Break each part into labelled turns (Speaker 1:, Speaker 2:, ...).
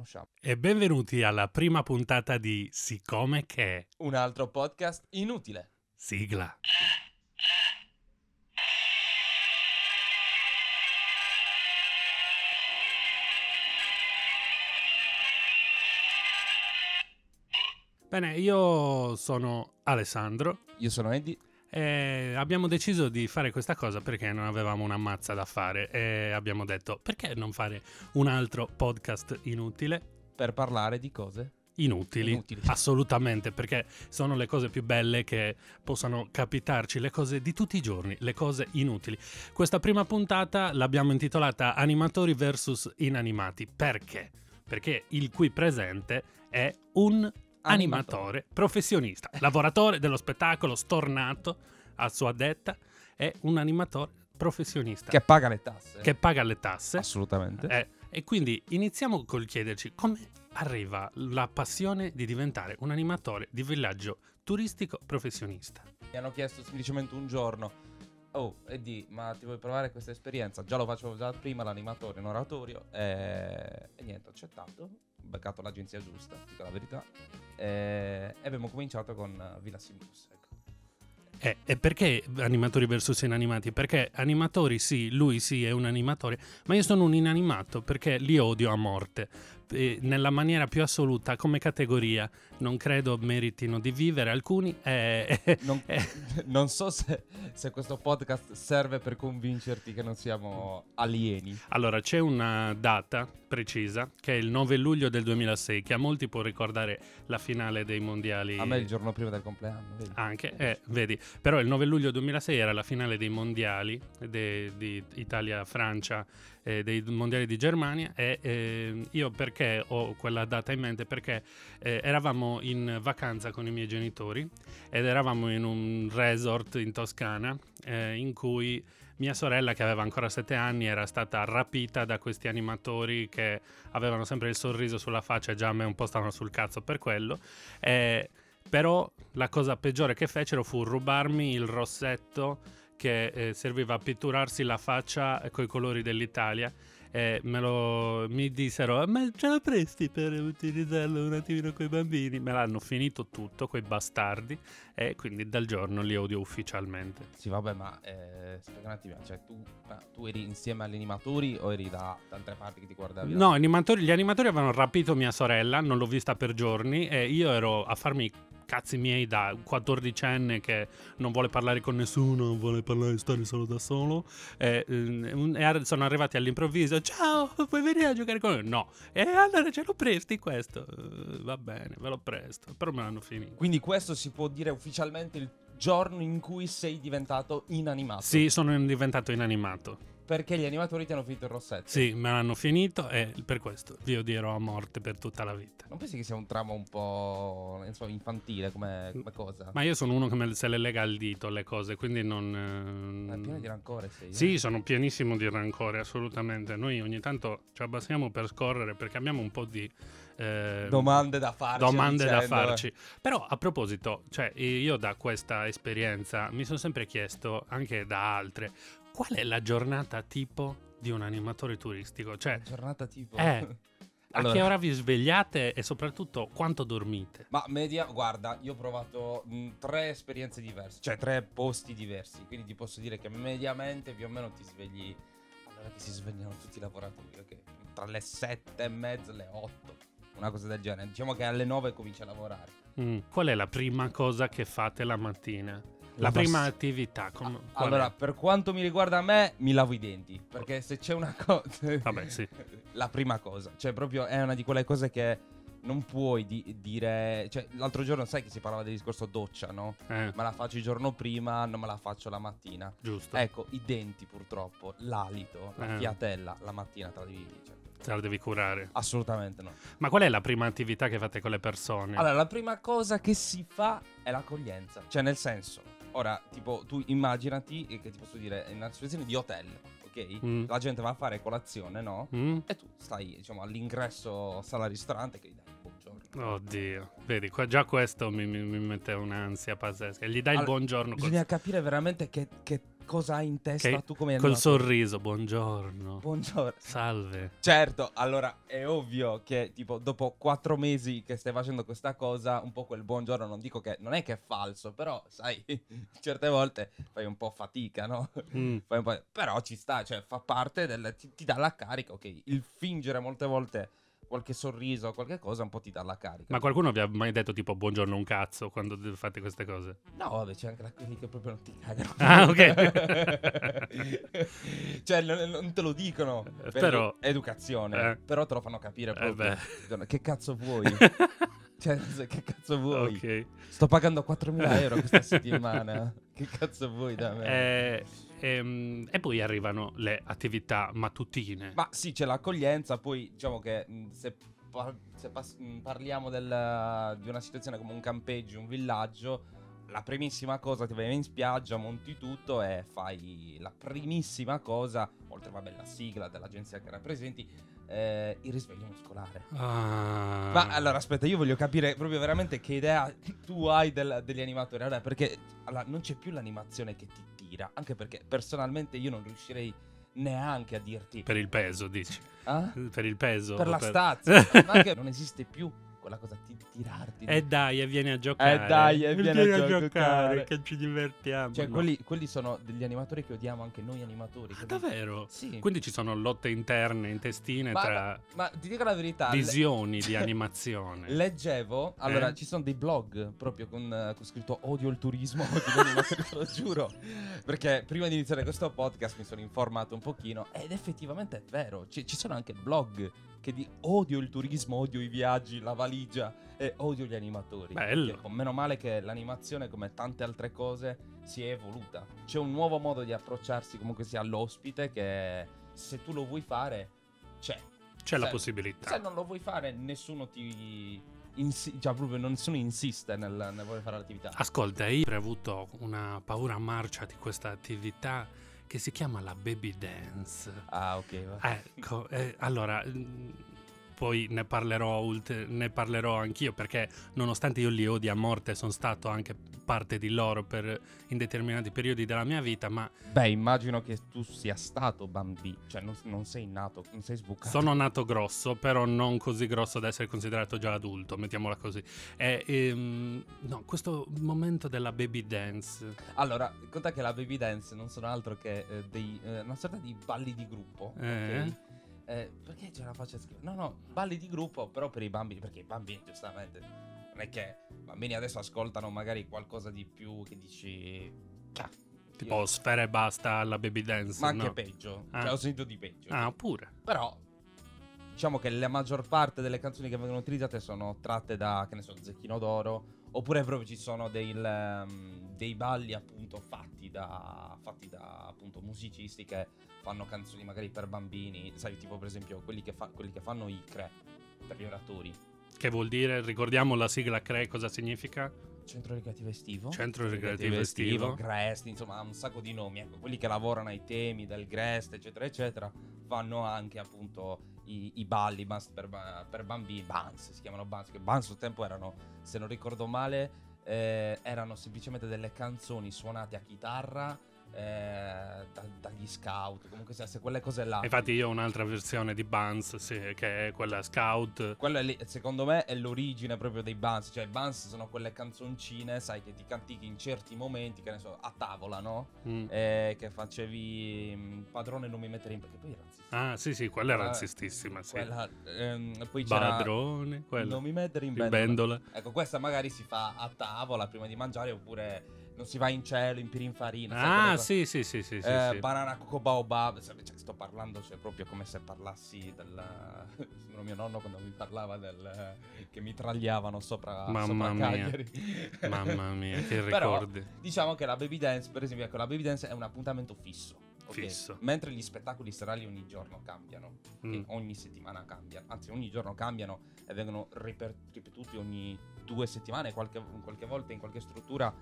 Speaker 1: conosciamo.
Speaker 2: E benvenuti alla prima puntata di Siccome che
Speaker 1: Un altro podcast inutile.
Speaker 2: sigla. Bene, io sono Alessandro
Speaker 1: Io sono Eddie.
Speaker 2: E abbiamo deciso di fare questa cosa perché non avevamo una mazza da fare e abbiamo detto perché non fare un altro podcast inutile?
Speaker 1: per parlare di cose
Speaker 2: Inutili,
Speaker 1: Inutili.
Speaker 2: assolutamente, perché sono le cose più belle che possano capitarci, le cose di tutti i giorni, le cose inutili. Questa prima puntata l'abbiamo intitolata Animatori vs inanimati. Perché? Perché il qui presente è un animatore professionista, lavoratore dello spettacolo, stornato a sua detta, è un animatore professionista
Speaker 1: che paga le tasse.
Speaker 2: che paga le tasse.
Speaker 1: Assolutamente.
Speaker 2: Eh, e quindi iniziamo col chiederci come arriva la passione di diventare un animatore di villaggio turistico professionista.
Speaker 1: Mi hanno chiesto semplicemente un giorno. Oh, Eddie, ma ti vuoi provare questa esperienza? Già lo facevo già prima l'animatore in oratorio. E, e niente, ho accettato. Beccato l'agenzia giusta, dico la verità. E, e abbiamo cominciato con eh, Villa Simus. Ecco.
Speaker 2: Eh, e perché animatori versus inanimati? Perché animatori sì, lui sì è un animatore, ma io sono un inanimato perché li odio a morte. Eh, nella maniera più assoluta, come categoria, non credo meritino di vivere. Alcuni eh,
Speaker 1: Non,
Speaker 2: eh,
Speaker 1: non so se, se questo podcast serve per convincerti che non siamo alieni.
Speaker 2: Allora, c'è una data precisa che è il 9 luglio del 2006, che a molti può ricordare la finale dei mondiali.
Speaker 1: A me il giorno prima del compleanno. Vedi?
Speaker 2: Anche, eh, vedi, però il 9 luglio 2006 era la finale dei mondiali de- di Italia-Francia, eh, dei mondiali di Germania e eh, io perché ho quella data in mente? Perché eh, eravamo in vacanza con i miei genitori ed eravamo in un resort in Toscana eh, in cui mia sorella che aveva ancora 7 anni era stata rapita da questi animatori che avevano sempre il sorriso sulla faccia, già a me un po' stavano sul cazzo per quello. Eh, però la cosa peggiore che fecero fu rubarmi il rossetto che eh, serviva a pitturarsi la faccia con i colori dell'Italia. E me lo, mi dissero, ma ce la presti per utilizzarlo un attimino con i bambini? Me l'hanno finito tutto, quei bastardi, e quindi dal giorno li odio ufficialmente.
Speaker 1: Sì, vabbè, ma eh, un attimo. Cioè, tu, tu eri insieme agli animatori o eri da altre parti che ti guardavi?
Speaker 2: No, animatori- gli animatori avevano rapito mia sorella, non l'ho vista per giorni e io ero a farmi cazzi miei da 14enne che non vuole parlare con nessuno, non vuole parlare, stare solo da solo. E, eh, un- e sono arrivati all'improvviso, ciao, puoi venire a giocare con noi? No. E allora ce lo presti questo? "Eh, va bene, ve lo presto, però me l'hanno finito.
Speaker 1: Quindi questo si può dire ufficialmente il giorno in cui sei diventato inanimato.
Speaker 2: Sì, sono diventato inanimato.
Speaker 1: Perché gli animatori ti hanno finito il rossetto.
Speaker 2: Sì, me l'hanno finito e per questo vi odierò a morte per tutta la vita.
Speaker 1: Non pensi che sia un trauma un po' insomma, infantile come, come cosa?
Speaker 2: Ma io sono uno che me- se le lega al dito le cose, quindi non...
Speaker 1: Ma è
Speaker 2: eh,
Speaker 1: pieno di rancore sei. eh?
Speaker 2: Sì, sono pienissimo di rancore, assolutamente. Noi ogni tanto ci abbassiamo per scorrere perché abbiamo un po' di... eh,
Speaker 1: Domande da farci.
Speaker 2: domande da
Speaker 1: eh.
Speaker 2: farci. Però a proposito, cioè io da questa esperienza mi sono sempre chiesto, anche da altre, qual è la giornata tipo di un animatore turistico? Cioè,
Speaker 1: Giornata tipo.
Speaker 2: Eh. a
Speaker 1: Allora.
Speaker 2: che ora vi svegliate e soprattutto quanto dormite?
Speaker 1: Ma media, guarda, io ho provato mh, tre esperienze diverse, cioè tre posti diversi, quindi ti posso dire che mediamente più o meno ti svegli allora che si svegliano tutti i lavoratori, ok? Tra le sette e mezza e le otto, una cosa del genere. Diciamo che alle nove cominci a lavorare.
Speaker 2: Mm, Qual è la prima cosa che fate la mattina? La,
Speaker 1: La
Speaker 2: prima attività? com-
Speaker 1: Ah,
Speaker 2: qual
Speaker 1: allora,
Speaker 2: è?
Speaker 1: per quanto mi riguarda a me, mi lavo i denti, perché se c'è una cosa...
Speaker 2: Vabbè, sì.
Speaker 1: La prima cosa, cioè proprio è una di quelle cose che non puoi di- dire... Cioè, l'altro giorno sai che si parlava del discorso doccia, no?
Speaker 2: Eh,
Speaker 1: Me la faccio il giorno prima, non me la faccio la mattina.
Speaker 2: giusto.
Speaker 1: Ecco, i denti purtroppo, l'alito, la
Speaker 2: Eh.
Speaker 1: fiatella, la mattina te la devi... cioè,
Speaker 2: Te la devi curare.
Speaker 1: assolutamente no.
Speaker 2: Ma qual è la prima attività che fate con le persone?
Speaker 1: Allora, la prima cosa che si fa è l'accoglienza. Cioè, nel senso, ora, tipo, tu immaginati eh, che ti posso dire, in una situazione di hotel, ok?
Speaker 2: Mm.
Speaker 1: La gente va a fare colazione, no?
Speaker 2: Mm?
Speaker 1: E tu stai, diciamo, all'ingresso sala ristorante che gli dai buongiorno.
Speaker 2: Oddio, vedi, qua- già questo mi, mi- mi mette un'ansia pazzesca. Gli dai il
Speaker 1: Allora,
Speaker 2: buongiorno. col-
Speaker 1: Bisogna capire veramente che, che cosa hai in testa
Speaker 2: Che-
Speaker 1: tu come
Speaker 2: Col sorriso, buongiorno.
Speaker 1: Buongiorno.
Speaker 2: Salve.
Speaker 1: Certo, allora è ovvio che tipo dopo quattro mesi che stai facendo questa cosa, un po' quel buongiorno, non dico che non è che è falso, però sai, certe volte fai un po' fatica, no?
Speaker 2: Mm.
Speaker 1: Fai un po'- Però ci sta, cioè fa parte del... ti, ti dà la carica, ok? Il fingere molte volte qualche sorriso, qualche cosa, un po' ti dà la carica.
Speaker 2: Ma qualcuno vi ha mai detto tipo buongiorno un cazzo quando fate queste cose?
Speaker 1: No, vabbè, c'è anche la quelli che proprio non ti cagano.
Speaker 2: Ah, ok.
Speaker 1: cioè, non, non te lo dicono. Per
Speaker 2: Però-
Speaker 1: Educazione.
Speaker 2: Eh.
Speaker 1: Però te lo fanno capire
Speaker 2: Eh
Speaker 1: proprio.
Speaker 2: beh.
Speaker 1: Che cazzo vuoi? Cioè, che cazzo vuoi?
Speaker 2: ok.
Speaker 1: Sto pagando 4.000 euro questa settimana. Che cazzo vuoi da me?
Speaker 2: Eh, ehm, e poi arrivano le attività mattutine.
Speaker 1: Ma sì, c'è l'accoglienza, poi diciamo che se, se parliamo del- di una situazione come un campeggio, un villaggio, la primissima cosa ti vai in spiaggia, monti tutto e fai la primissima cosa, oltre vabbè la sigla dell'agenzia che rappresenti, eh, il risveglio muscolare.
Speaker 2: Ah.
Speaker 1: Ma allora aspetta, io voglio capire proprio veramente che idea tu hai del- degli animatori. Allora, perché allora, non c'è più l'animazione che ti tira, anche perché personalmente io non riuscirei neanche a dirti...
Speaker 2: Per il peso, dici.
Speaker 1: Ah?
Speaker 2: Per il peso.
Speaker 1: per la
Speaker 2: per-
Speaker 1: stazza. ma anche non esiste più quella cosa di tirarti.
Speaker 2: E dai, e vieni a giocare.
Speaker 1: Eh, dai, e vieni a giocare.
Speaker 2: che ci divertiamo.
Speaker 1: Cioè,
Speaker 2: No.
Speaker 1: quelli, quelli sono degli animatori che odiamo anche noi animatori.
Speaker 2: Ah, davvero?
Speaker 1: Sì.
Speaker 2: Quindi ci sono lotte interne, intestine
Speaker 1: Ma-
Speaker 2: tra
Speaker 1: Ma ti dico la verità. le-
Speaker 2: visioni di animazione.
Speaker 1: Leggevo, allora
Speaker 2: Eh?
Speaker 1: ci sono dei blog proprio con, eh, con scritto odio il turismo, te lo giuro. Perché prima di iniziare questo podcast mi sono informato un pochino ed effettivamente è vero, ci, ci sono anche blog che di odio il turismo, odio i viaggi, la valigia e odio gli animatori.
Speaker 2: Bello.
Speaker 1: Perché, meno male che l'animazione, come tante altre cose, si è evoluta. C'è un nuovo modo di approcciarsi comunque sia all'ospite che se tu lo vuoi fare, c'è.
Speaker 2: C'è la
Speaker 1: Se-
Speaker 2: possibilità.
Speaker 1: Se non lo vuoi fare, nessuno ti. insi- cioè, proprio nessuno insiste nel, nel voler fare l'attività.
Speaker 2: Ascolta, io ho avuto una paura marcia di questa attività che si chiama la baby dance.
Speaker 1: Ah, ok. va.
Speaker 2: Ecco, eh, allora, mm, poi ne parlerò, ne parlerò anch'io perché nonostante io li odi a morte, sono stato anche parte di loro per, in determinati periodi della mia vita, ma
Speaker 1: Beh, immagino che tu sia stato bambino. Cioè, non, non sei nato, non sei sbucato.
Speaker 2: sono nato grosso, però non così grosso da essere considerato già adulto, mettiamola così. E, ehm, no, questo momento della baby dance.
Speaker 1: Allora, conta che la baby dance non sono altro che eh, dei, eh, una sorta di balli di gruppo.
Speaker 2: Eh?
Speaker 1: Ok? Eh, perché c'è la faccia scritta? No, no, balli di gruppo, però per i bambini. Perché i bambini, giustamente, non è che i bambini adesso ascoltano magari qualcosa di più che dici. "Ah,
Speaker 2: Tipo
Speaker 1: io-"
Speaker 2: sfera e basta alla baby dance.
Speaker 1: Ma anche
Speaker 2: no?
Speaker 1: peggio.
Speaker 2: Ah.
Speaker 1: Cioè, ho sentito di peggio.
Speaker 2: Ah, pure.
Speaker 1: Però diciamo che la maggior parte delle canzoni che vengono utilizzate sono tratte da, che ne so, Zecchino d'Oro. Oppure proprio ci sono dei, ehm, dei balli appunto fatti da, fatti da appunto musicisti che fanno canzoni magari per bambini. Sai, tipo per esempio quelli che, fa- quelli che fanno i cre per gli oratori.
Speaker 2: Che vuol dire? Ricordiamo la sigla CRE cosa significa?
Speaker 1: Centro Ricreativo Estivo.
Speaker 2: Centro Ricreativo Estivo.
Speaker 1: Grest, insomma, ha un sacco di nomi. Ecco, quelli che lavorano ai temi del Grest, eccetera, eccetera, fanno anche appunto i, i balli per, per bambini. Buns si chiamano Buns. Che Buns un tempo erano, se non ricordo male, eh, erano semplicemente delle canzoni suonate a chitarra eh, da- dagli scout. Comunque, se, se quelle cose là.
Speaker 2: Infatti io ho un'altra versione di Buns, sì, che è quella Scout.
Speaker 1: Quello è lì, secondo me è l'origine proprio dei Buns. Cioè, i Buns sono quelle canzoncine, sai, che ti cantichi in certi momenti, che ne so, a tavola, no?
Speaker 2: Mm.
Speaker 1: Eh, che facevi mm, padrone non mi mettere in perché poi era razzista.
Speaker 2: Ah, sì, sì, quella è
Speaker 1: Quella-
Speaker 2: razzistissima, sì.
Speaker 1: Quella, ehm, poi
Speaker 2: Padrone, quella.
Speaker 1: non mi mettere in
Speaker 2: Il
Speaker 1: bendola.
Speaker 2: bendola.
Speaker 1: Ecco, questa magari si fa a tavola prima di mangiare oppure non si va in cielo, in pirinfarina.
Speaker 2: Ah, sì, sì, sì, sì, sì,
Speaker 1: eh,
Speaker 2: sì.
Speaker 1: Banana coco baobab, cioè, sto parlando cioè, proprio come se parlassi del sembra mio nonno quando mi parlava del che mi tragliavano sopra,
Speaker 2: Mamma
Speaker 1: sopra
Speaker 2: mia.
Speaker 1: Cagliari.
Speaker 2: Mamma mia, che
Speaker 1: Però,
Speaker 2: ricordi.
Speaker 1: Diciamo che la baby dance, per esempio, ecco, la baby dance è un appuntamento fisso.
Speaker 2: Fisso.
Speaker 1: Mentre gli spettacoli serali ogni giorno cambiano?
Speaker 2: Mm.
Speaker 1: ogni settimana cambiano, anzi ogni giorno cambiano e vengono ripetuti ogni due settimane, qualche, qualche volta in qualche struttura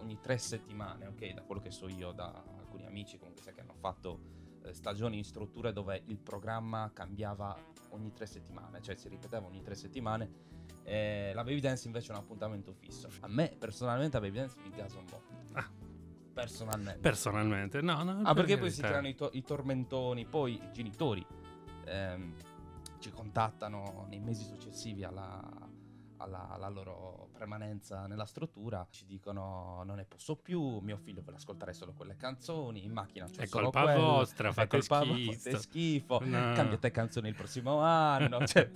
Speaker 1: ogni tre settimane, ok? Da quello che so io, da alcuni amici comunque sai che hanno fatto eh, stagioni in strutture dove il programma cambiava ogni tre settimane, cioè si ripeteva ogni tre settimane. Eh, la baby dance invece è un appuntamento fisso. A me personalmente la baby dance mi gasa un po'.
Speaker 2: Ah.
Speaker 1: personalmente.
Speaker 2: Personalmente, no, no.
Speaker 1: Ah,
Speaker 2: per
Speaker 1: perché poi si creano i, to- i tormentoni, poi i genitori ehm, ci contattano nei mesi successivi alla, alla- alla loro permanenza nella struttura, ci dicono non ne posso più, mio figlio vuole ascoltare solo quelle canzoni, in macchina c'è
Speaker 2: È
Speaker 1: solo
Speaker 2: colpa
Speaker 1: quello,
Speaker 2: vostra,
Speaker 1: è
Speaker 2: fate
Speaker 1: colpa
Speaker 2: schifo.
Speaker 1: è schifo,
Speaker 2: No.
Speaker 1: cambiate canzoni il prossimo anno, cioè.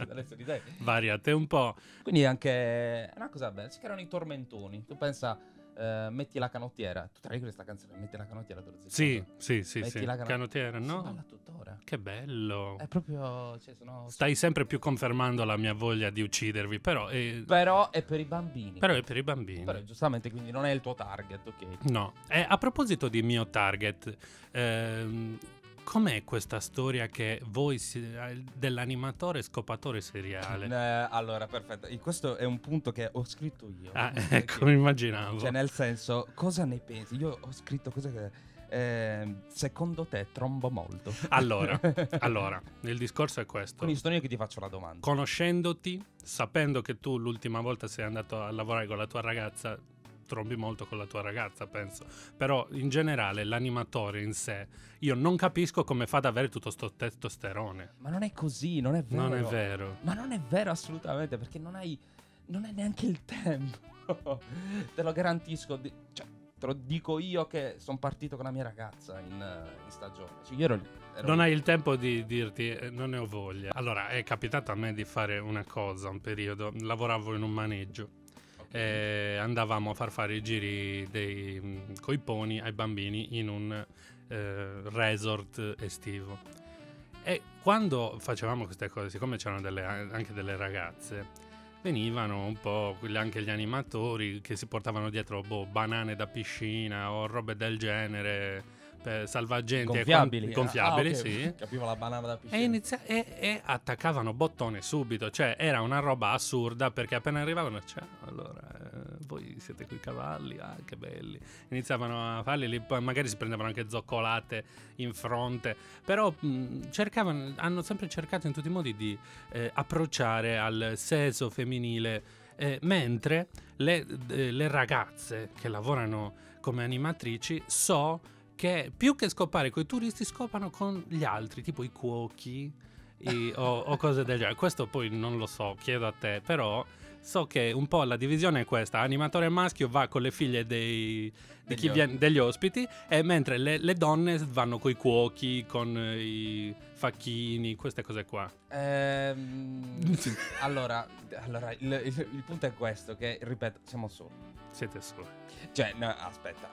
Speaker 2: Variate un po'.
Speaker 1: Quindi anche è una cosa bella, si creano i tormentoni, tu pensa... eh, metti la canottiera, tu trai questa canzone, metti la canottiera dello zio
Speaker 2: Sì, sì, sì,
Speaker 1: Metti
Speaker 2: sì.
Speaker 1: la cano-
Speaker 2: Canottiera,
Speaker 1: Si
Speaker 2: no?
Speaker 1: balla tuttora.
Speaker 2: Che bello.
Speaker 1: È proprio. Cioè, sono...
Speaker 2: Stai sempre più confermando la mia voglia di uccidervi, però è,
Speaker 1: Però è per i bambini.
Speaker 2: però è per i bambini.
Speaker 1: Però, giustamente, quindi non è il tuo target, ok?
Speaker 2: No. E a proposito di mio target, ehm, com'è questa storia che voi eh, dell'animatore scopatore seriale?
Speaker 1: Eh, allora, perfetto. Questo è un punto che ho scritto io.
Speaker 2: Ah, ecco, immaginavo.
Speaker 1: Cioè, nel senso, cosa ne pensi? Io ho scritto cosa che. eh, secondo te trombo molto?
Speaker 2: Allora, allora, il discorso è questo.
Speaker 1: Quindi sono io che ti faccio la domanda.
Speaker 2: Conoscendoti, sapendo che tu l'ultima volta sei andato a lavorare con la tua ragazza, trombi molto con la tua ragazza, penso. Però in generale l'animatore in sé, io non capisco come fa ad avere tutto sto testosterone.
Speaker 1: Ma non è così, non è vero.
Speaker 2: Non è vero.
Speaker 1: Ma non è vero assolutamente, perché non hai. Non hai neanche il tempo. te lo garantisco. di- cioè, te lo dico io che sono partito con la mia ragazza in, in stagione. Cioè, io ero, ero-
Speaker 2: Non hai il tempo di dirti eh, non ne ho voglia. Allora, è capitato a me di fare una cosa, un periodo. Lavoravo in un maneggio.
Speaker 1: Ok.
Speaker 2: e andavamo a far fare i giri dei, mh, coi pony ai bambini in un eh, resort estivo. E quando facevamo queste cose, siccome c'erano delle- anche delle ragazze, venivano un po' anche gli animatori che si portavano dietro boh, banane da piscina o robe del genere, per salvagenti e
Speaker 1: gonfiabili.
Speaker 2: quan- gonfiabili,
Speaker 1: Ah, ok.
Speaker 2: sì.
Speaker 1: Capivo la banana da piscina.
Speaker 2: E, inizia- e- e attaccavano bottone subito, cioè era una roba assurda perché appena arrivavano, cioè, allora, eh, voi siete quei cavalli, ah, che belli. Iniziavano a farli, lì, poi magari si prendevano anche zoccolate in fronte, però mh, cercavano, hanno sempre cercato in tutti i modi di eh, approcciare al sesso femminile, eh, mentre le, le ragazze che lavorano come animatrici so che più che scopare con i turisti scopano con gli altri, tipo i cuochi i- o, o cose del genere. Questo poi non lo so, chiedo a te, però so che un po' la divisione è questa, animatore maschio va con le figlie dei,
Speaker 1: Degli
Speaker 2: viene, degli ospiti, e mentre le, le donne vanno con i cuochi, con eh, i facchini, queste cose qua.
Speaker 1: Ehm, allora, allora il, il- il punto è questo: che ripeto, siamo soli.
Speaker 2: Siete soli.
Speaker 1: Cioè, no, aspetta.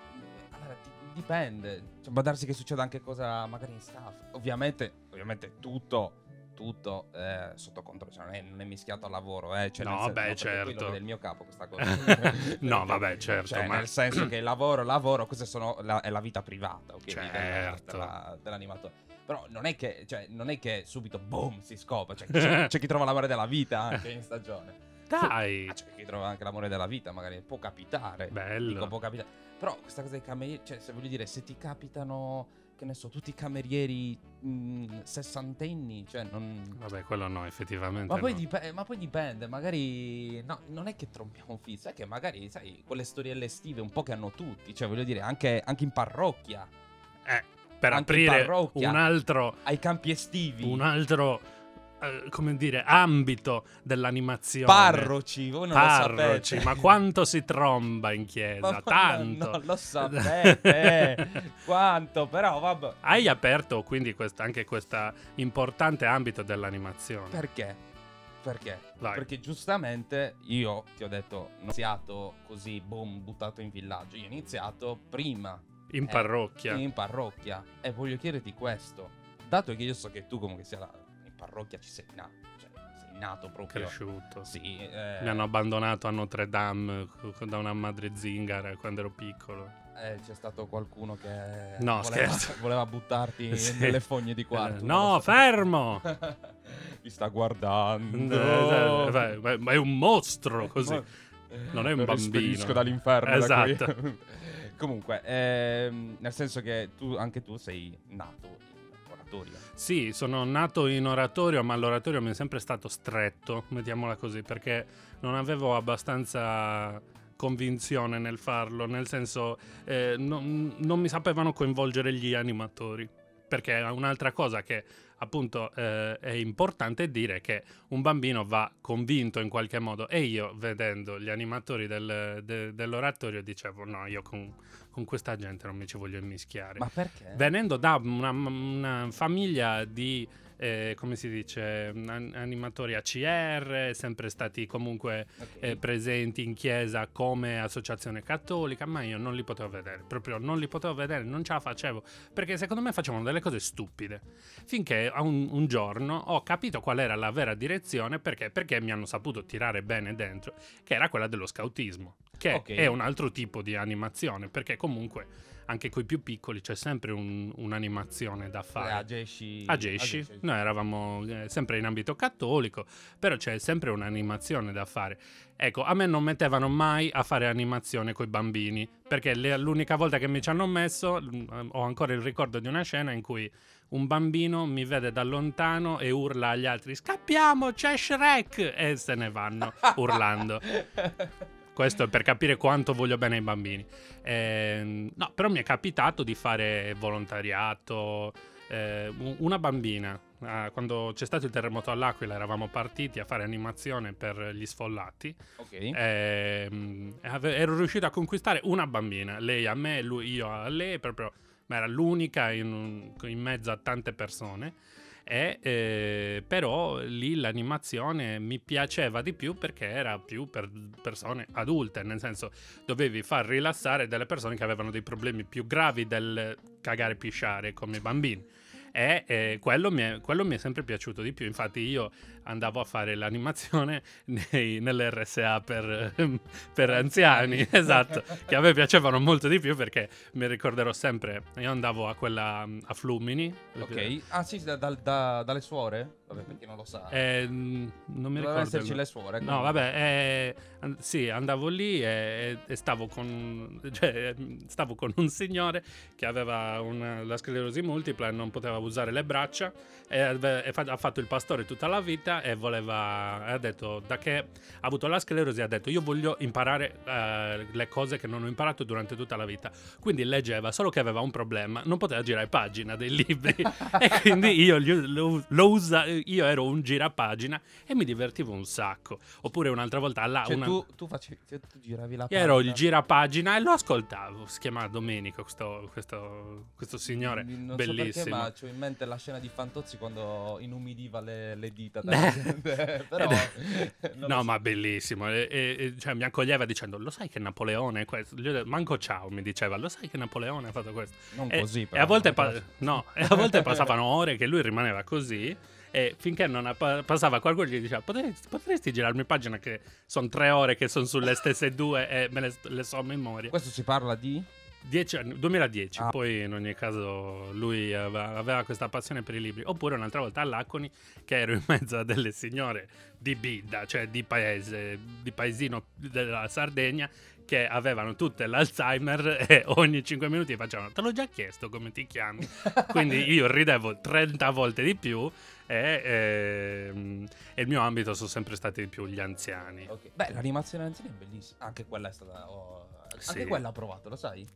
Speaker 1: Allora, ti- dipende. Cioè, può darsi che succeda anche cosa magari in staff. Ovviamente, ovviamente tutto. Tutto eh, sotto controllo, cioè non è, non è mischiato al lavoro, eh. Cioè,
Speaker 2: No,
Speaker 1: senso-
Speaker 2: beh,
Speaker 1: lo
Speaker 2: certo.
Speaker 1: vede il mio capo questa cosa.
Speaker 2: No, vabbè, certo,
Speaker 1: Cioè,
Speaker 2: ma-
Speaker 1: nel senso che il lavoro, lavoro, questa la- è la vita privata, ok?
Speaker 2: Certo.
Speaker 1: Della- della- dell'animatore. Però non è che, cioè, non è che subito boom si scopre. Cioè, c'è, c'è chi trova l'amore della vita anche in stagione.
Speaker 2: Dai!
Speaker 1: Ah, c'è chi trova anche l'amore della vita, magari può capitare.
Speaker 2: Bello.
Speaker 1: Dico, può capitare. Però questa cosa dei camerieri, cioè, se voglio dire, se ti capitano, che ne so, tutti i camerieri mh, sessantenni, cioè, non.
Speaker 2: Vabbè, quello no, effettivamente.
Speaker 1: Ma poi,
Speaker 2: no.
Speaker 1: dip- ma poi dipende, magari. No, non è che trombiamo fisso, è che magari, sai, quelle storielle estive un po' che hanno tutti. Cioè, voglio dire, anche, anche in parrocchia,
Speaker 2: Eh, per
Speaker 1: Anche
Speaker 2: aprire un altro,
Speaker 1: ai campi estivi.
Speaker 2: un altro eh, come dire, ambito dell'animazione.
Speaker 1: Parroci, voi non
Speaker 2: Parroci, ma quanto si tromba in chiesa?
Speaker 1: Ma-
Speaker 2: Tanto.
Speaker 1: Non lo sapete quanto, però vabbè.
Speaker 2: Hai aperto quindi questa- anche questo importante ambito dell'animazione.
Speaker 1: Perché? Perché?
Speaker 2: Vai.
Speaker 1: Perché giustamente io ti ho detto, non ho iniziato così, boom, buttato in villaggio. Io ho iniziato prima
Speaker 2: in
Speaker 1: eh,
Speaker 2: parrocchia.
Speaker 1: in parrocchia. E voglio chiederti questo. Dato che io so che tu comunque sia la- parrocchia ci sei nato, cioè sei nato proprio.
Speaker 2: Cresciuto.
Speaker 1: Sì, eh,
Speaker 2: Mi hanno abbandonato a Notre Dame da una madre zingara quando ero piccolo.
Speaker 1: eh, c'è stato qualcuno che
Speaker 2: No,
Speaker 1: voleva, voleva buttarti
Speaker 2: Sì.
Speaker 1: nelle fogne di quarto.
Speaker 2: Eh, no,
Speaker 1: so.
Speaker 2: fermo!
Speaker 1: Mi sta guardando.
Speaker 2: Eh, beh, Ma è un mostro così. Non è un
Speaker 1: Lo
Speaker 2: bambino.
Speaker 1: dall'inferno. da.
Speaker 2: Esatto.
Speaker 1: Comunque, ehm, nel senso che tu, anche tu sei nato in oratorio.
Speaker 2: Sì, sono nato in oratorio, ma l'oratorio mi è sempre stato stretto, mettiamola così, perché non avevo abbastanza convinzione nel farlo, nel senso eh, non, non mi sapevano coinvolgere gli animatori. Perché è un'altra cosa che appunto eh, è importante dire che un bambino va convinto in qualche modo e io vedendo gli animatori del, de, dell'oratorio dicevo no io con, con, questa gente non mi ci voglio immischiare
Speaker 1: ma perché?
Speaker 2: venendo da una, una famiglia di eh, come si dice, animatori ACR, sempre stati comunque okay. eh, presenti in chiesa come associazione cattolica, ma io non li potevo vedere, proprio non li potevo vedere, non ce la facevo, perché secondo me facevano delle cose stupide. Finché un, un giorno ho capito qual era la vera direzione, perché? Perché mi hanno saputo tirare bene dentro, che era quella dello scautismo, che okay. è un altro tipo di animazione, perché comunque anche con i più piccoli c'è sempre un, un'animazione da fare.
Speaker 1: A Gesci.
Speaker 2: A Gesci. Noi eravamo eh, sempre in ambito cattolico, però c'è sempre un'animazione da fare. Ecco, a me non mettevano mai a fare animazione con i bambini, perché le, l'unica volta che mi ci hanno messo, ho ancora il ricordo di una scena in cui un bambino mi vede da lontano e urla agli altri scappiamo, c'è Shrek! E se ne vanno urlando. Questo è per capire quanto voglio bene ai bambini. Eh, no, però mi è capitato di fare volontariato. Eh, una bambina, eh, quando c'è stato il terremoto all'Aquila, eravamo partiti a fare animazione per gli sfollati. Ok. Ehm, ero riuscito a conquistare una bambina, lei a me, lui, io a lei, proprio, ma era l'unica in, in mezzo a tante persone. E, eh, però lì l'animazione mi piaceva di più perché era più per persone adulte, nel senso dovevi far rilassare delle persone che avevano dei problemi più gravi del cagare e pisciare come bambini e eh, quello, mi è, quello, mi è, sempre piaciuto di più. Infatti, io andavo a fare l'animazione nei, nell'RSA per, per anziani, esatto, che a me piacevano molto di più perché mi ricorderò sempre. Io andavo a quella a Flumini.
Speaker 1: Ok, ah sì, da, da, dalle suore? Vabbè, perché non lo sa.
Speaker 2: Eh, non mi ricordo.
Speaker 1: esserci le suore.
Speaker 2: No, vabbè, eh, sì, andavo lì e, e stavo, con, cioè, stavo, con, un signore che aveva una, la sclerosi multipla e non poteva usare le braccia e, e fa, ha fatto il pastore tutta la vita e voleva, ha detto, da che ha avuto la sclerosi, ha detto io voglio imparare uh, le cose che non ho imparato durante tutta la vita. Quindi leggeva, solo che aveva un problema, non poteva girare pagina dei libri e quindi io lo, lo usavo io ero un girapagina e mi divertivo un sacco. Oppure un'altra volta là.
Speaker 1: Cioè,
Speaker 2: una...
Speaker 1: tu, tu, facevi, tu giravi la
Speaker 2: pagina. Io ero il girapagina e lo ascoltavo. Si chiama Domenico, questo, questo, questo signore non bellissimo. So perché,
Speaker 1: ma ho in mente la scena di Fantozzi quando inumidiva le, le dita. Però,
Speaker 2: no, so. ma bellissimo. E, e, cioè, mi accoglieva dicendo: Lo sai che Napoleone è questo? Manco ciao mi diceva: Lo sai che Napoleone ha fatto questo?
Speaker 1: Non e, così, però.
Speaker 2: E a volte, pa- no, e a volte passavano ore che lui rimaneva così. E finché non appa- passava qualcuno gli diceva potresti, potresti girarmi pagina che sono tre ore che sono sulle stesse due e me le, le so a memoria.
Speaker 1: Questo si parla di?
Speaker 2: Dieci anni, 2010, ah. poi in ogni caso lui aveva, aveva, questa passione per i libri. Oppure un'altra volta a Laconi, che ero in mezzo a delle signore di Bidda, cioè di paese, di paesino della Sardegna, che avevano tutte l'Alzheimer e ogni 5 minuti facevano te l'ho già chiesto come ti chiami quindi io ridevo 30 volte di più e, ehm, e, il mio ambito sono sempre stati di più gli anziani
Speaker 1: okay. beh l'animazione anziani è bellissima anche quella è stata oh, sì. anche quella ha provato lo sai?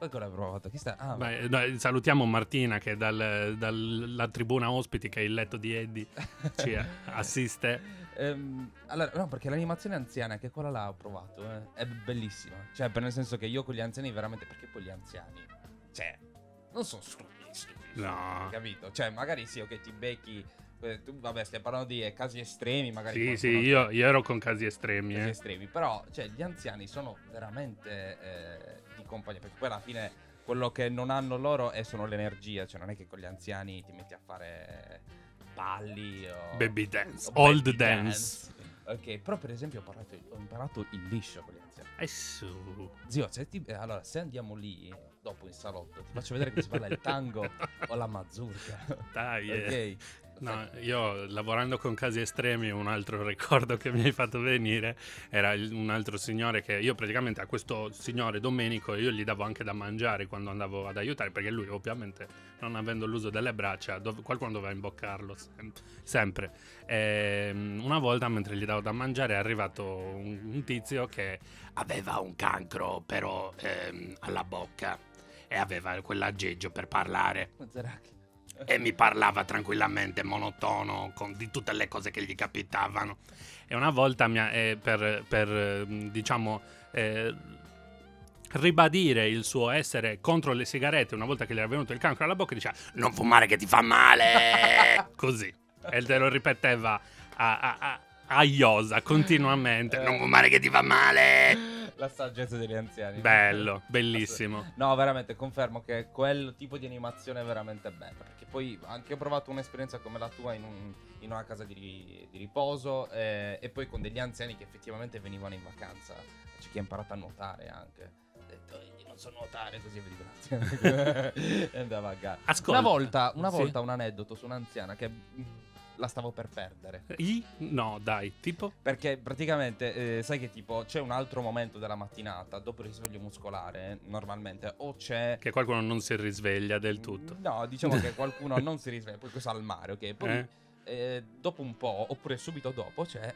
Speaker 1: Hai provato? Chi sta?
Speaker 2: Ah, Beh, dai, salutiamo Martina che dalla dal, dal tribuna ospiti che è il letto di Eddie ci assiste
Speaker 1: Ehm, allora, no, perché l'animazione anziana, che quella là ho provato, eh, è bellissima. Cioè, per nel senso che io con gli anziani veramente. Perché poi gli anziani, cioè, non sono stupidi, stupidi.
Speaker 2: No.
Speaker 1: Capito? Cioè, magari sì, ok, ti becchi. Eh, tu, vabbè, stiamo parlando di eh, casi estremi,
Speaker 2: Sì,
Speaker 1: magari.
Speaker 2: sì, io, io, ero con casi estremi.
Speaker 1: Casi
Speaker 2: eh.
Speaker 1: estremi, però, cioè, gli anziani sono veramente eh, compagnia. Perché poi alla fine quello che non hanno loro è sono l'energia. Cioè, non è che con gli anziani ti metti a fare balli o
Speaker 2: baby dance, o old baby dance.
Speaker 1: dance. Ok, però per esempio ho, parlato, ho, imparato il liscio con gli anziani.
Speaker 2: E su.
Speaker 1: Zio, se ti, allora se andiamo lì dopo in salotto, ti faccio vedere che si parla il tango o la mazurka.
Speaker 2: Dai,
Speaker 1: ok.
Speaker 2: No, io lavorando con casi estremi, un altro ricordo che mi hai fatto venire era un altro signore che io praticamente a questo signore Domenico io gli davo anche da mangiare quando andavo ad aiutare perché lui ovviamente non avendo l'uso delle braccia dov- qualcuno doveva imboccarlo sem- sempre. Ehm, una volta mentre gli davo da mangiare è arrivato un, un tizio che aveva un cancro però ehm, alla bocca e aveva quell'aggeggio per parlare
Speaker 1: Zeracchi.
Speaker 2: E mi parlava tranquillamente, monotono, con, di tutte le cose che gli capitavano. E una volta, mi ha- eh, per, per, eh, diciamo, eh, ribadire il suo essere contro le sigarette, una volta che gli era venuto il cancro alla bocca, diceva non fumare che ti fa male, così. E te lo ripeteva a, a, a, a iosa continuamente, non fumare che ti fa male.
Speaker 1: La saggezza degli anziani.
Speaker 2: Bello, bellissimo.
Speaker 1: No, veramente confermo che quel tipo di animazione è veramente bella. Perché poi anche ho provato un'esperienza come la tua in, un- in una casa di, di riposo eh, e poi con degli anziani che effettivamente venivano in vacanza. C'è chi ha imparato a nuotare anche. Ha detto, "Io non so nuotare, così vedi attimo. e andava a gara.
Speaker 2: Ascolta.
Speaker 1: Una volta, una
Speaker 2: Sì.
Speaker 1: volta un aneddoto su un'anziana che la stavo per perdere.
Speaker 2: I? No, dai, tipo?
Speaker 1: Perché praticamente, eh, sai che tipo c'è un altro momento della mattinata, dopo il risveglio muscolare, normalmente, o c'è...
Speaker 2: Che qualcuno non si risveglia del tutto.
Speaker 1: No, diciamo che qualcuno non si risveglia, poi questo al mare, ok? Poi
Speaker 2: Eh?
Speaker 1: eh, dopo un po', oppure subito dopo, c'è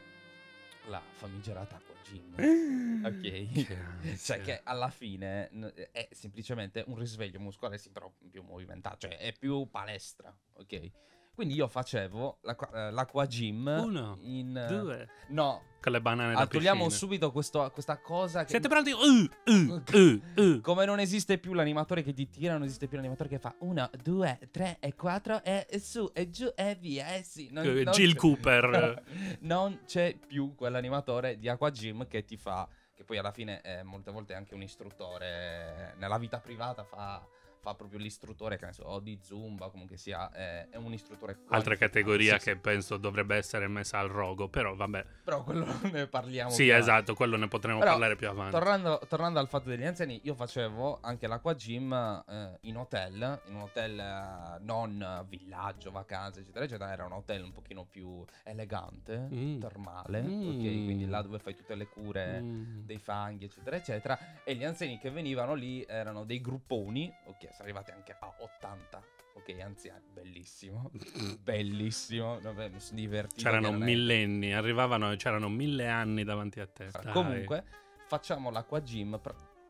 Speaker 1: la famigerata acqua gym. Ok? Cioè che alla fine è semplicemente un risveglio muscolare, sì, però più movimentato, cioè è più palestra, ok? Quindi io facevo l'acqua, eh, l'acqua gym
Speaker 2: Uno,
Speaker 1: in... eh,
Speaker 2: Due.
Speaker 1: No,
Speaker 2: Con le banane da
Speaker 1: togliamo subito questo- questa cosa che...
Speaker 2: Siete pronti? Uh, uh, uh, uh.
Speaker 1: Come non esiste più l'animatore che ti tira, non esiste più l'animatore che fa 1, 2, 3 e 4 e su e giù e via. Eh sì, non,
Speaker 2: Eh,
Speaker 1: non
Speaker 2: Jill
Speaker 1: c'è-
Speaker 2: Cooper.
Speaker 1: non c'è più quell'animatore di Aqua Gym che ti fa, che poi alla fine è molte volte anche un istruttore, nella vita privata fa, fa proprio l'istruttore, che ne so, o di Zumba, comunque sia, è, è un istruttore
Speaker 2: Altra categoria
Speaker 1: Sì,
Speaker 2: che penso dovrebbe essere messa al rogo, però vabbè.
Speaker 1: sì. Però quello ne parliamo
Speaker 2: Sì,
Speaker 1: più avanti.
Speaker 2: esatto, quello ne potremo
Speaker 1: Però,
Speaker 2: parlare più avanti.
Speaker 1: Tornando, tornando al fatto degli anziani, io facevo anche l'acqua gym eh, in hotel, in un hotel eh, non villaggio, vacanze, eccetera, eccetera. Era un hotel un pochino più elegante,
Speaker 2: Mm.
Speaker 1: termale,
Speaker 2: Mm.
Speaker 1: ok? Quindi là dove fai tutte le cure
Speaker 2: Mm.
Speaker 1: dei fanghi, eccetera, eccetera. E gli anziani che venivano lì erano dei grupponi, ok? Sono arrivati anche a 80. Ok, anziani, bellissimo, bellissimo. Vabbè, mi sono divertito.
Speaker 2: C'erano
Speaker 1: è-
Speaker 2: millenni, arrivavano c'erano mille anni davanti a te. Dai.
Speaker 1: Comunque, facciamo l'acqua gym.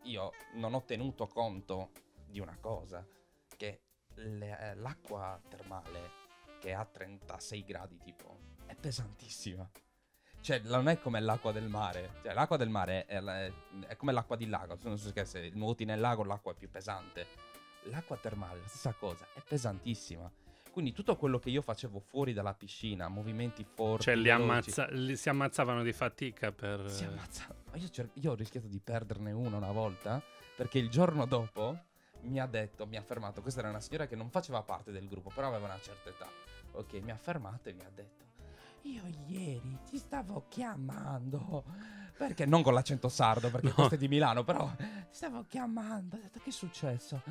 Speaker 1: io non ho tenuto conto di una cosa: che le- eh, l'acqua termale, che ha 36 gradi, tipo, è pesantissima. Cioè, non è come l'acqua del mare. Cioè, l'acqua del mare è, la- è come l'acqua di lago. Non so se nuoti nel lago l'acqua è più pesante. L'acqua termale, la stessa cosa, è pesantissima. Quindi tutto quello che io facevo fuori dalla piscina, movimenti forti,
Speaker 2: Cioè, li ammazza- li si ammazzavano di fatica per...
Speaker 1: si ammazzava. Ma io, cer- io ho rischiato di perderne uno una volta perché il giorno dopo mi ha detto, mi ha fermato. Questa era una signora che non faceva parte del gruppo, però aveva una certa età. Ok, mi ha fermato e mi ha detto: Io ieri ti stavo chiamando. Perché non con l'accento sardo, perché
Speaker 2: No.
Speaker 1: questo è di Milano, però ti stavo chiamando. Ho detto: Che è successo?